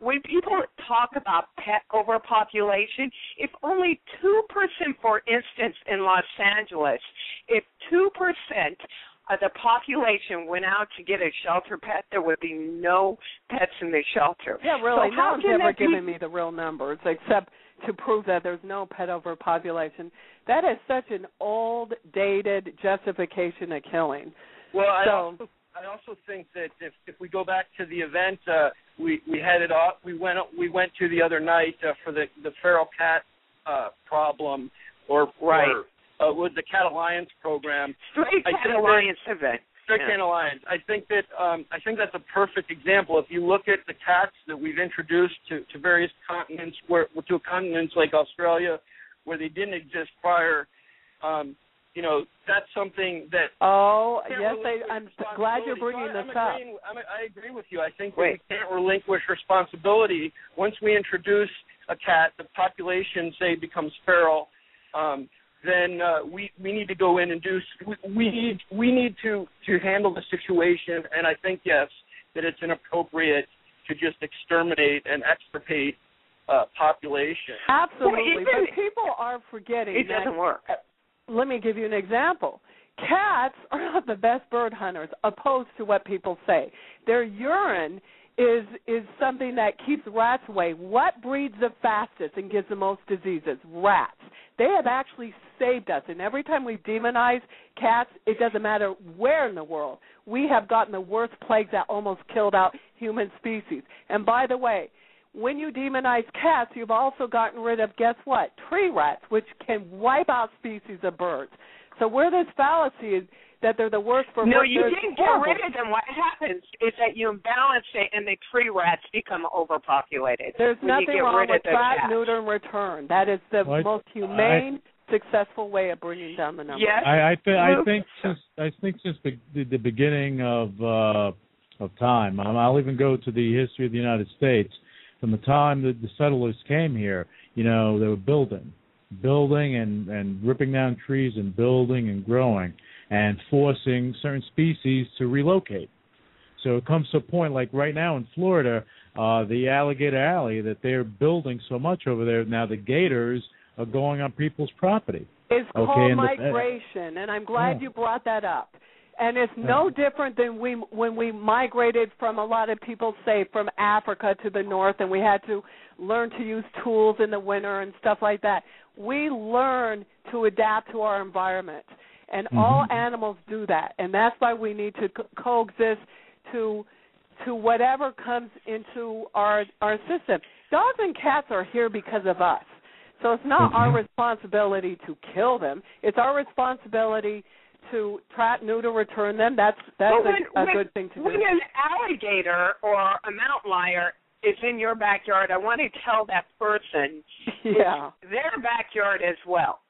when people talk about pet overpopulation, if only 2%, for instance, in Los Angeles, if 2% of the population went out to get a shelter pet, there would be no pets in the shelter. Yeah, really. So no how one's can ever that be- given me the real numbers except to prove that there's no pet overpopulation. That is such an old, dated justification of killing. Well, I also I also think that if if we go back to the event, uh, we we headed off. We went we went to the other night uh, for the the feral cat uh, problem, or Right. or, uh, with the Cat Alliance program. Stray I Cat think that- Alliance event. Stray Yeah. Cat Alliance. I think that um, I think that's a perfect example. If you look at the cats that we've introduced to, to various continents, where to continents like Australia, where they didn't exist prior, um, you know, that's something that Oh, yes, relinquish I, I'm glad you're bringing So I- this I'm up. agreeing, I'm, I agree with you. I think that we can't relinquish responsibility once we introduce a cat. The population, say, becomes feral. Um, then uh, we we need to go in and do. We, we need we need to to handle the situation. And I think yes, that it's inappropriate to just exterminate and extirpate uh, population. Absolutely, Well, but even- people are forgetting It that. doesn't work. Let me give you an example. Cats are not the best bird hunters, opposed to what people say. Their urine is is something that keeps rats away. What breeds the fastest and gives the most diseases? Rats. They have actually saved us, and every time we demonize cats, it doesn't matter where in the world. We have gotten the worst plagues that almost killed out human species. And by the way, when you demonize cats, you've also gotten rid of guess what? Tree rats, which can wipe out species of birds. So where this fallacy is that they're the worst for No, birds, you didn't get horrible. rid of them. What happens is that you imbalance it, and the tree rats become overpopulated. There's you nothing get wrong rid with of the trap, cats. neuter, and return. That is the Well, I- most humane, successful way of bringing down the number. Yes. I I, th- I think since I think since the the, the beginning of uh, of time, um, I'll even go to the history of the United States. From the time that the settlers came here, you know, they were building, building and and ripping down trees and building and growing and forcing certain species to relocate. So it comes to a point like right now in Florida, uh, the alligator alley that they're building so much over there now. The gators are going on people's property. It's Okay, called and the- migration, and I'm glad Yeah. you brought that up. And it's no different than we when we migrated from a lot of people say from Africa to the north, and we had to learn to use tools in the winter and stuff like that. We learn to adapt to our environment, and all Mhm. animals do that, and that's why we need to co- coexist to to whatever comes into our our system. Dogs and cats are here because of us. So it's not our Mhm. responsibility to kill them. It's our responsibility to trap, neuter, return them. That's that's Well, when, a, a when, good thing to when do. When an alligator or a mountain lion is in your backyard, I want to tell that person yeah. their backyard as well.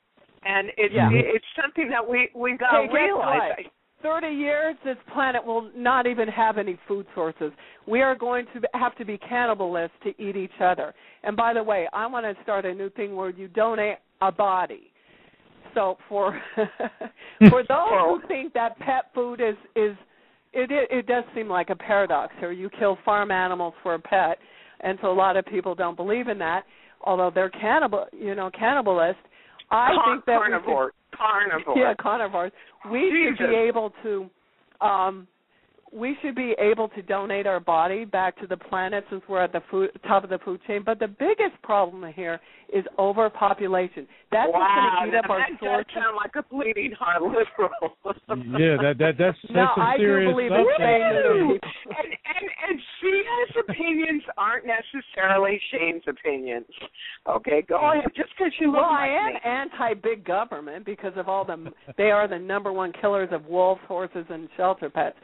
And it's Yeah. it, it's something that we we got to realize. what? Thirty years, this planet will not even have any food sources. We are going to have to be cannibalists to eat each other. And by the way, I want to start a new thing where you donate a body. So for for those who think that pet food is is it, it it does seem like a paradox here. You kill farm animals for a pet, and so a lot of people don't believe in that. Although they're cannibal, you know, cannibalist. I Car- think that we should- carnivore, carnivore. yeah, carnivores. We should be able to um we should be able to donate our body back to the planet since we're at the food, top of the food chain. But the biggest problem here is overpopulation. That's wow, going to eat up now our that does sound like a bleeding heart liberal. Yeah, that that that's that's No, some I do serious believe stuff. in saying there. that Woo! people- and and and Sheena's opinions aren't necessarily Shane's opinions. Okay, go ahead. Just because you look well, like I am anti big government because of all the they are the number one killers of wolves, horses, and shelter pets.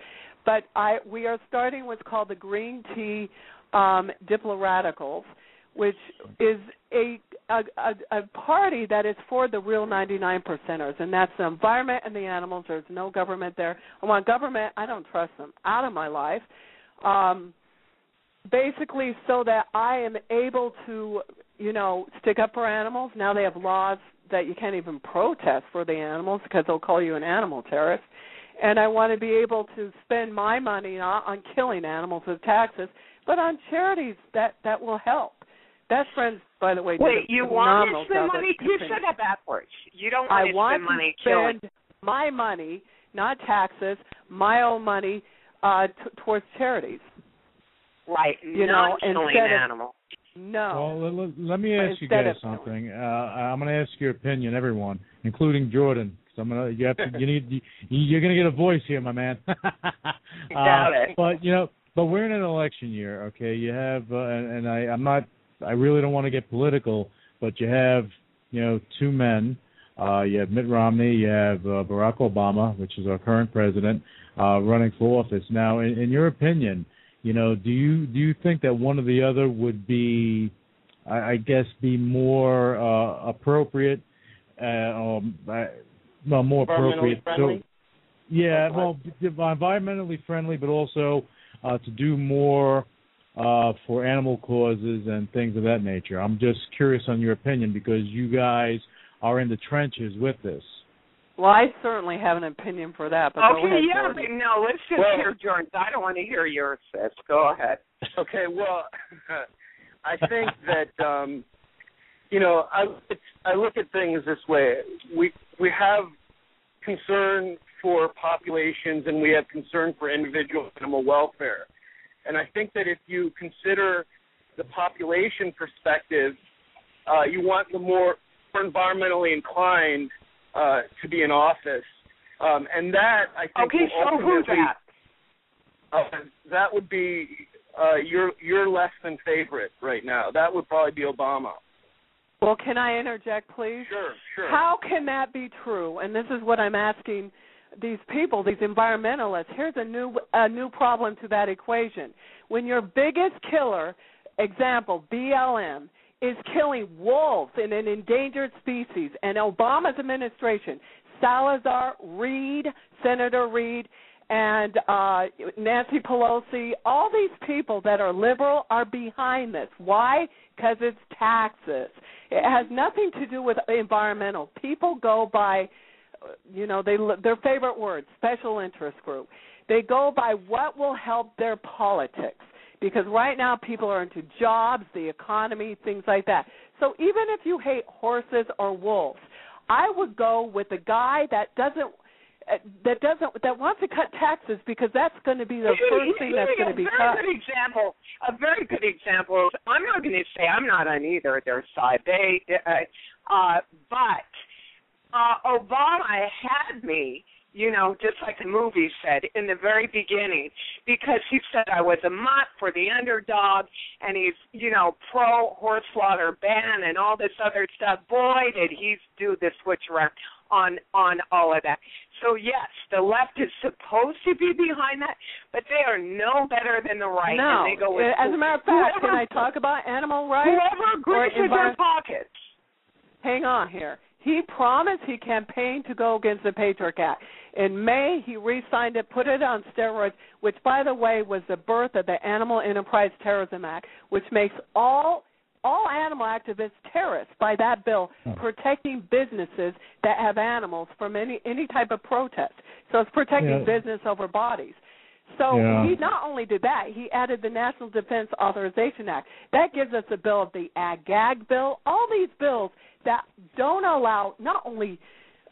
But I we are starting what's called the green tea um, diploradicals, which is a a, a, party that is for the real 99 percenters, and that's the environment and the animals. There's no government there. I want government. I don't trust them out of my life. Um, basically, so that I am able to, you know, stick up for animals. Now they have laws that you can't even protest for the animals because they'll call you an animal terrorist. And I want to be able to spend my money not on killing animals with taxes, but on charities that that will help. Best friends, by the way. Wait, you want to spend money? You said that backwards. You don't I want to want spend money to killing. my money, not taxes, my own money uh, t- towards charities. Right, You not know, killing instead of- animals. No. Well, let, let- let me But ask you guys something. Uh, I'm going to ask your opinion, everyone, including Jordan. Gonna, you have to, you need, you, you're going to get a voice here, my man. uh, it. But you know, but we're in an election year, okay? You have, uh, and, and I, I'm not, I really don't want to get political, but you have, you know, two men. Uh, you have Mitt Romney, you have uh, Barack Obama, which is our current president, uh, running for office. Now, in, in your opinion, you know, do you do you think that one or the other would be, I, I guess, be more uh, appropriate, uh, uh, well, more appropriate? Environmentally friendly? So, yeah, well, environmentally friendly, but also uh, to do more uh, for animal causes and things of that nature. I'm just curious on your opinion because you guys are in the trenches with this. Well, I certainly have an opinion for that, but okay, ahead, yeah, but no, let's just Well- hear Jordan's. I don't want to hear yours, sis. Go ahead. Okay, well, I think that um, you know I it's, I look at things this way. We we have concern for populations and we have concern for individual animal welfare, and I think that if you consider the population perspective, uh, you want the more environmentally inclined uh, to be in office, um, and that I think Okay, so who's that? uh, that would be uh, your your less than favorite right now. That would probably be Obama. Well, can I interject, please? Sure, sure. How can that be true? And this is what I'm asking these people, these environmentalists. Here's a new a new problem to that equation. When your biggest killer, example BLM, is killing wolves in an endangered species, and Obama's administration, Salazar, Reid, Senator Reid, and uh, Nancy Pelosi, all these people that are liberal are behind this. Why? Because it's taxes. It has nothing to do with environmental. People go by, you know, they their favorite word, special interest group. They go by what will help their politics. Because right now people are into jobs, the economy, things like that. So even if you hate horses or wolves, I would go with the guy that doesn't that doesn't that wants to cut taxes because that's going to be the first thing that's going to be cut. a very good example. A very good example. I'm not going to say I'm not on either of their side. They, uh, uh, but uh, Obama had me. You know, just like the movie said in the very beginning, because he said I was a mutt for the underdog, and he's, you know, pro horse slaughter ban and all this other stuff. Boy, did he do the switch around on on all of that. So yes, the left is supposed to be behind that, but they are no better than the right. no, and they go with as a matter of fact, whoever, can I talk about animal rights? whoever greases their pockets. Hang on here. He promised he campaigned to go against the Patriot Act. In May, he re-signed it, put it on steroids, which, by the way, was the birth of the Animal Enterprise Terrorism Act, which makes all all animal activists terrorists by that bill, hmm. protecting businesses that have animals from any any type of protest. So it's protecting Yeah. business over bodies. So Yeah. he not only did that, he added the National Defense Authorization Act. That gives us a bill of the Ag-Gag bill. All these bills that don't allow not only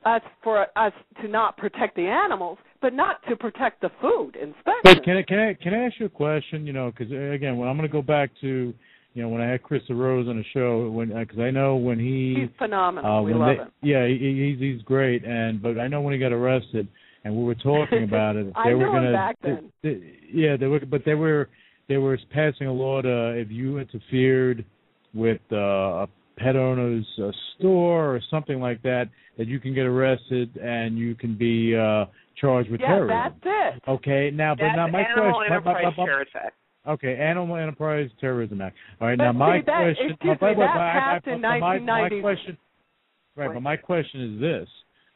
us for us to not protect the animals, but not to protect the food inspection. But can I can I can I ask you a question? You know, because uh, again, when I'm going to go back to, you know, when I had Chris Rose on the show, when because I know when he He's phenomenal. uh, we when love they, him. Yeah, he, he's he's great, and but I know when he got arrested, and we were talking about it. I they were knew him gonna, back then. they- yeah, they were, but they were they were passing a law to if you interfered with uh, a pet owner's uh, store or something like that, that you can get arrested and you can be uh charged with yeah, terrorism. that's it. Okay, now but That's now my Animal question. but- but- Enterprise but- Terrorist Act. Okay, Animal Enterprise Terrorism Act. All right, But now my that- question. excuse but- me, but- that but I- I- passed in but my, my 1990. question. Right, but my question is this.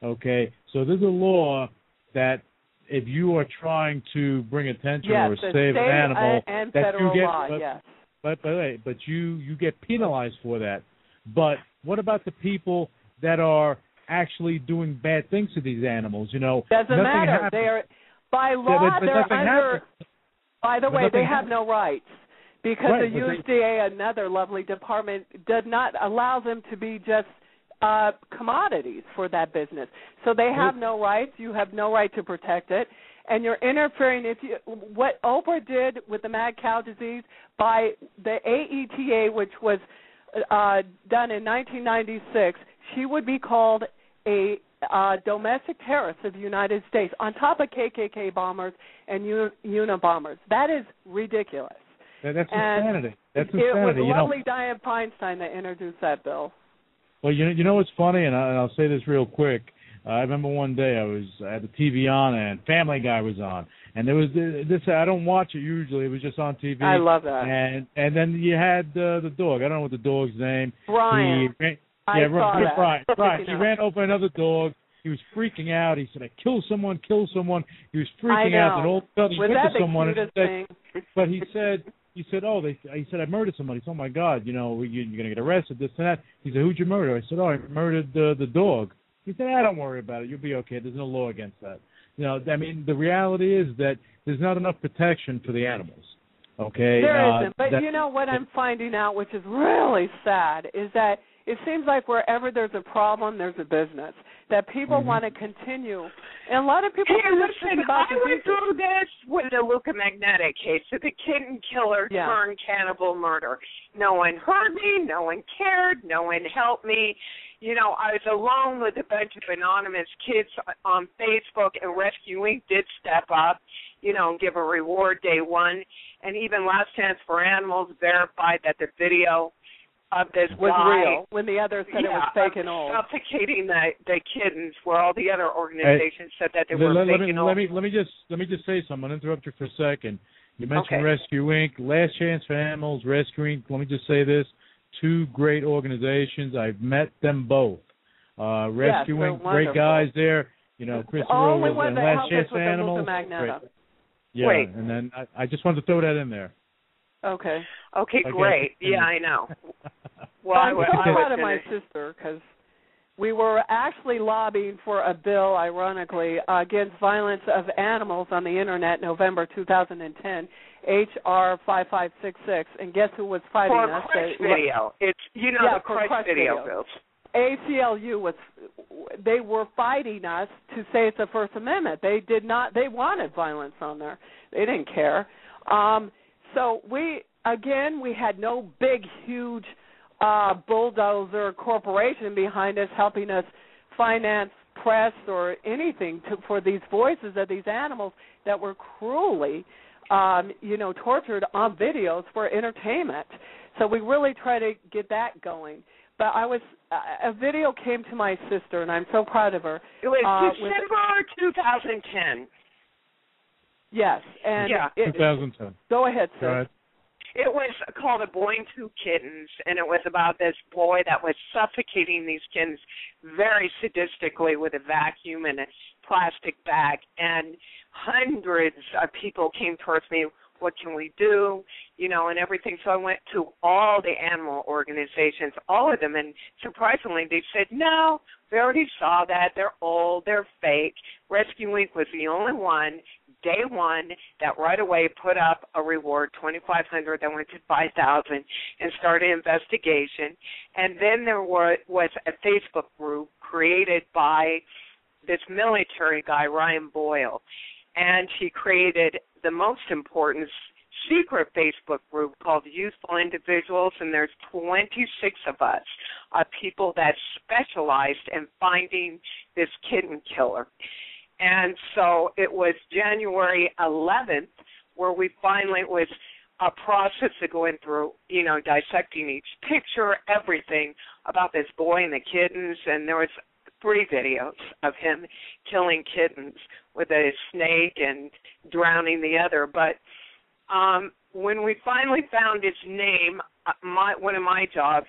Okay, so there's a law that if you are trying to bring attention yes, or save an animal, and that you get. law. but, yes. but but but you you get penalized for that. But what about the people that are actually doing bad things to these animals? You know, Doesn't matter. happens. They are by Yeah, law. but- but they're under. happens. By the But way, they have happens. no rights because Right, the but they- USDA, another lovely department, does not allow them to be just uh commodities for that business. So they have no rights. You have no right to protect it. And you're interfering if you what Oprah did with the mad cow disease by the AETA which was uh done in 1996, she would be called a uh, domestic terrorists of the United States on top of KKK bombers and U- Unabombers. That is ridiculous. That- that's And insanity. That's insanity. It was know, lovely Dianne Feinstein that introduced that bill. Well, you know, you know what's funny, and, I, and I'll say this real quick. Uh, I remember one day I was I had the TV on and Family Guy was on, and there was th- this. I don't watch it usually. It was just on TV. I love that. And and then you had uh, the dog. I don't know what the dog's name. Brian. He I yeah, that. Brian. Brian. He ran over another dog. He was freaking out. He said, "I kill someone, kill someone." He was freaking out, and all of a sudden he Was went to someone and said, thing? but he said he said, "Oh, they." He said, "I murdered somebody." So, oh my God, you know, you, you're gonna get arrested, this and that. He said, "Who'd you murder?" I said, "Oh, I murdered the the dog." He said, "Ah, don't worry about it. You'll be okay. There's no law against that." You know, I mean, the reality is that there's not enough protection for the animals. Okay. There uh, not But that- you know what I'm finding out, which is really sad, is that it seems like wherever there's a problem, there's a business. That people Mm-hmm. want to continue, and a lot of people. Hey, listen, about I went through this with the Luka Magnotta case, so the kitten killer Yeah. turned cannibal murder. No one heard me, no one cared, no one helped me. You know, I was alone with a bunch of anonymous kids on Facebook, and Rescue Inc. did step up, you know, and give a reward day one. And even Last Chance for Animals verified that the video of this was guy real when the others said it was fake and old. suffocating the the kittens, where all the other organizations said that they let, were let, fake let me and old. let me let me just let me just say something. I'm gonna interrupt you for a second. You mentioned Okay. Rescue Inc., Last Chance for Animals, Rescue Inc. Let me just say this: two great organizations. I've met them both. Uh, Rescue they're Inc. Great guys there. You know, Chris The only Rose one and that Last Chance for Animals. Great. Yeah, Wait. and then I, I just wanted to throw that in there. Okay. Okay, Okay. great. Yeah, I know. Well, But I I'm was, so I proud of my sister because we were actually lobbying for a bill, ironically, uh, against violence of animals on the internet, November 2010, HR 5566. And guess who was fighting for us? Crush The- video. It's you know Yeah, the for Crush, Crush video video. bills. ACLU was they were fighting us to say it's a First Amendment. They did not they wanted violence on there. They didn't care. Um so we again we had no big huge uh bulldozer corporation behind us helping us finance press or anything to, for these voices of these animals that were cruelly um you know tortured on videos for entertainment. So we really try to get that going but I was a video came to my sister, and I'm so proud of her. It was uh, with- December 2010. yes, and Yeah. it, 2010. go ahead, Go ahead. It was called A Boy and Two Kittens, and it was about this boy that was suffocating these kittens very sadistically with a vacuum and a plastic bag. And hundreds of people came towards me, what can we do? You know, and everything. So I went to all the animal organizations, all of them, and surprisingly, they said, no, we already saw that. They're old, they're fake. Rescue Inc. was the only one day one that right away put up a reward twenty five hundred that went to five thousand and started an investigation. And then there was was a facebook group created by this military guy ryan boyle. And he created the most important secret facebook group called youthful individuals and there's 26 of us uh, people that specialized in finding this kitten killer and so it was January 11th where we finally it was a process of going through, you know, dissecting each picture, everything about this boy and the kittens, and there was three videos of him killing kittens with a snake and drowning the other. But um when we finally found his name, uh, my one of my jobs,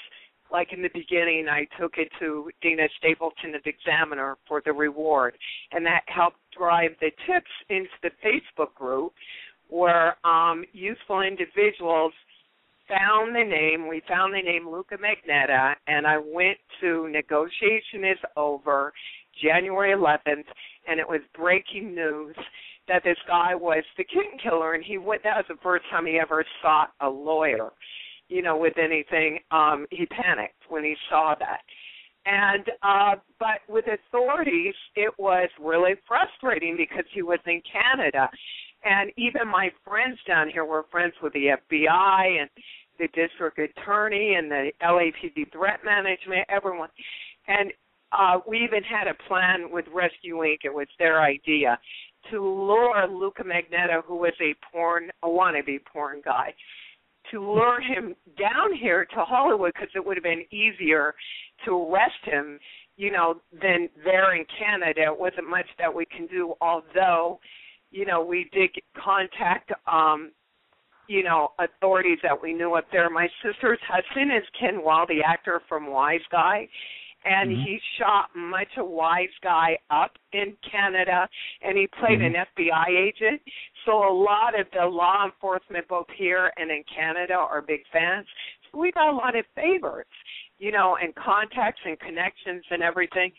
like in the beginning, I took it to Dina Stapleton, the Examiner, for the reward, and that helped drive the tips into the Facebook group, where um, useful individuals found the name. We found the name Luka Magnotta, and I went to negotiation is over January 11th, and it was breaking news that this guy was the kitten killer, and he went. That was the first time he ever sought a lawyer. You know, with anything, um, he panicked when he saw that. And uh but with authorities it was really frustrating because he was in Canada and even my friends down here were friends with the FBI and the district attorney and the LAPD threat management, everyone. And uh, we even had a plan with Rescue Inc. It was their idea to lure Luka Magnotta, who was a porn, a wannabe porn guy, to lure him down here to Hollywood because it would have been easier to arrest him, you know, than there in Canada. It wasn't much that we can do, although, you know, we did contact um you know, authorities that we knew up there. My sister's husband is Ken Wahl, the actor from Wise Guy, and Mm-hmm. he shot much a Wise Guy up in Canada, and he played Mm-hmm. an FBI agent. So a lot of the law enforcement, both here and in Canada, are big fans. So we got a lot of favors, you know, and contacts and connections and everything.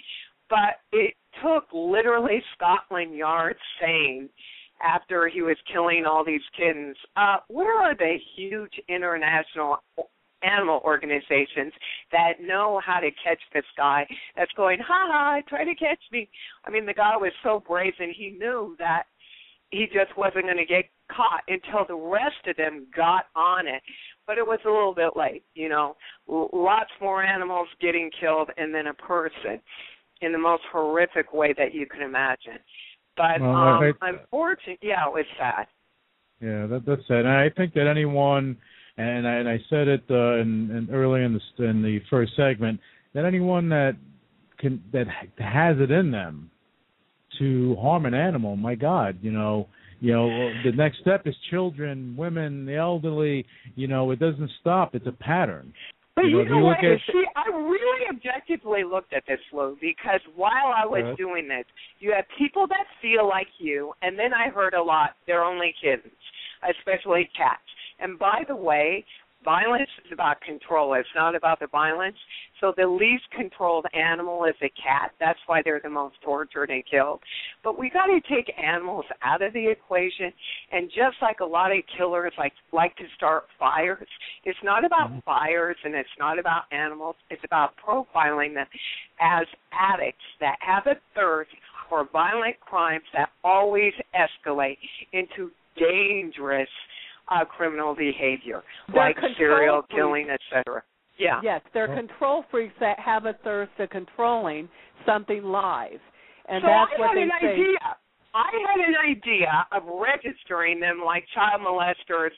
But it took literally Scotland Yard saying after he was killing all these kittens. Uh, where are the huge international animal organizations that know how to catch this guy that's going, ha ha, try to catch me? I mean, the guy was so brazen, he knew that he just wasn't going to get caught until the rest of them got on it. But it was a little bit late, you know. Lots more animals getting killed, and then a person in the most horrific way that you can imagine. But Well, um, unfortunately, yeah, it was sad. Yeah, that, that's sad. And I think that anyone, and I, and I said it uh, in, in early in the in the first segment, that anyone that can that has it in them to harm an animal, my God, you know, you know, the next step is children, women, the elderly. You know, it doesn't stop. It's a pattern. But You know, you what? look at- See, I really objectively looked at this, Lou, because while I was Yes. doing this, you have people that feel like you, and then I heard a lot, they're only kittens, especially cats. And by the way, violence is about control. It's not about the violence. So the least controlled animal is a cat. That's why they're the most tortured and killed. But we got to take animals out of the equation. And just like a lot of killers like like to start fires, it's not about mm-hmm. fires and it's not about animals. It's about profiling them as addicts that have a thirst for violent crimes that always escalate into dangerous uh, criminal behavior, They're like serial freaks. killing, etc. Yeah. Yes, they're control freaks that have a thirst for controlling something live, and so that's I what had they an say. idea. I had an idea of registering them like child molesters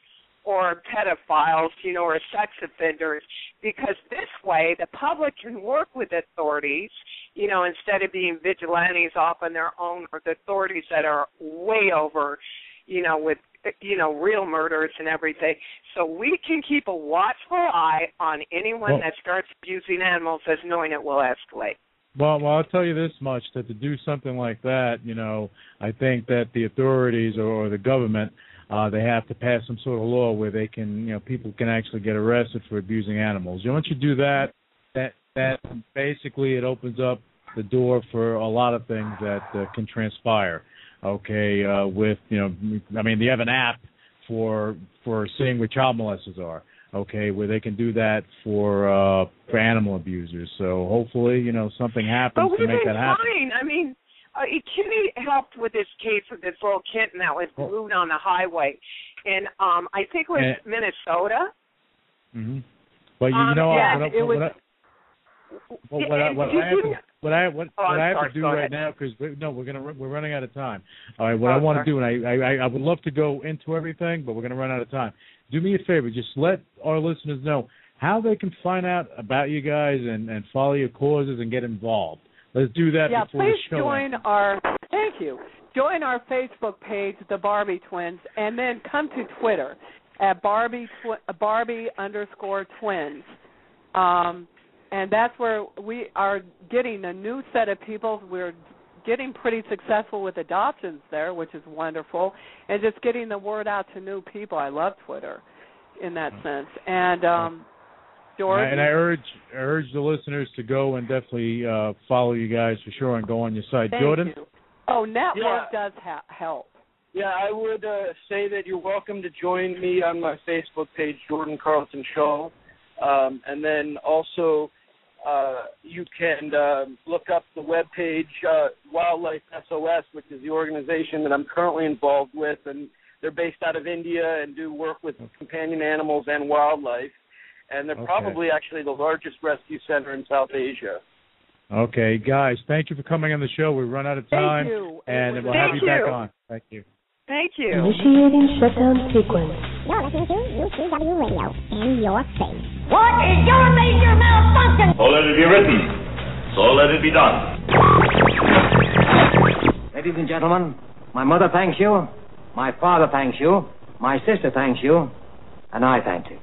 or pedophiles, you know, or sex offenders, because this way the public can work with authorities, you know, instead of being vigilantes off on their own, or the authorities that are way over, you know, with you know real murders and everything. So we can keep a watchful eye on anyone Well- that starts abusing animals, as knowing it will escalate. Well, well, I'll tell you this much: that to do something like that, you know, I think that the authorities or, or the government, uh, they have to pass some sort of law where they can, you know, people can actually get arrested for abusing animals. You know, once you do that, that that basically it opens up the door for a lot of things that uh, can transpire. Okay, uh, with you know, I mean, they have an app for for seeing where child molesters are okay, where they can do that for uh for animal abusers. So hopefully, you know, something happens to make that happen. fine. I mean, uh, Kitty helped with this case with this little kitten that was glued on the highway, in um, I think it was And- Minnesota. hmm But you, Um, know, yeah, what, I- it what, was- I- what, what, I, what I have to, what I what, Oh, what I'm have sorry, to do right ahead. now because no, we're gonna we're running out of time. All right, what Oh, I want to do, and I, I I would love to go into everything, but we're gonna run out of time. Do me a favor, just let our listeners know how they can find out about you guys and and follow your causes and get involved. Let's do that yeah, before please the show join ends. our. Thank you. Join our Facebook page, the Barbi Twins, and then come to Twitter at Barbie Barbie underscore twins. Um, and that's where we are getting a new set of people. We're getting pretty successful with adoptions there, which is wonderful, and just getting the word out to new people. I love Twitter in that sense. And um, George, and I urge I urge the listeners to go and definitely uh, follow you guys for sure and go on your site. thank Jordan, you. Oh, network Yeah. does ha- help. Yeah, I would uh, say that you're welcome to join me on my Facebook page, Jordan Carlton Schaul, um, and then also uh, you can uh, look up the webpage uh, Wildlife SOS, which is the organization that I'm currently involved with, and they're based out of India and do work with companion animals and wildlife, and they're Okay. probably actually the largest rescue center in South Asia. Okay, guys, thank you for coming on the show. We've run out of Thank time, you. and we'll was- have Thank you back on. Thank you. Thank you. Initiating shutdown sequence. You're listening to UCW Radio in your face. What is your major malfunction? So let it be written. So let it be done. Ladies and gentlemen, my mother thanks you, my father thanks you, my sister thanks you, and I thank you.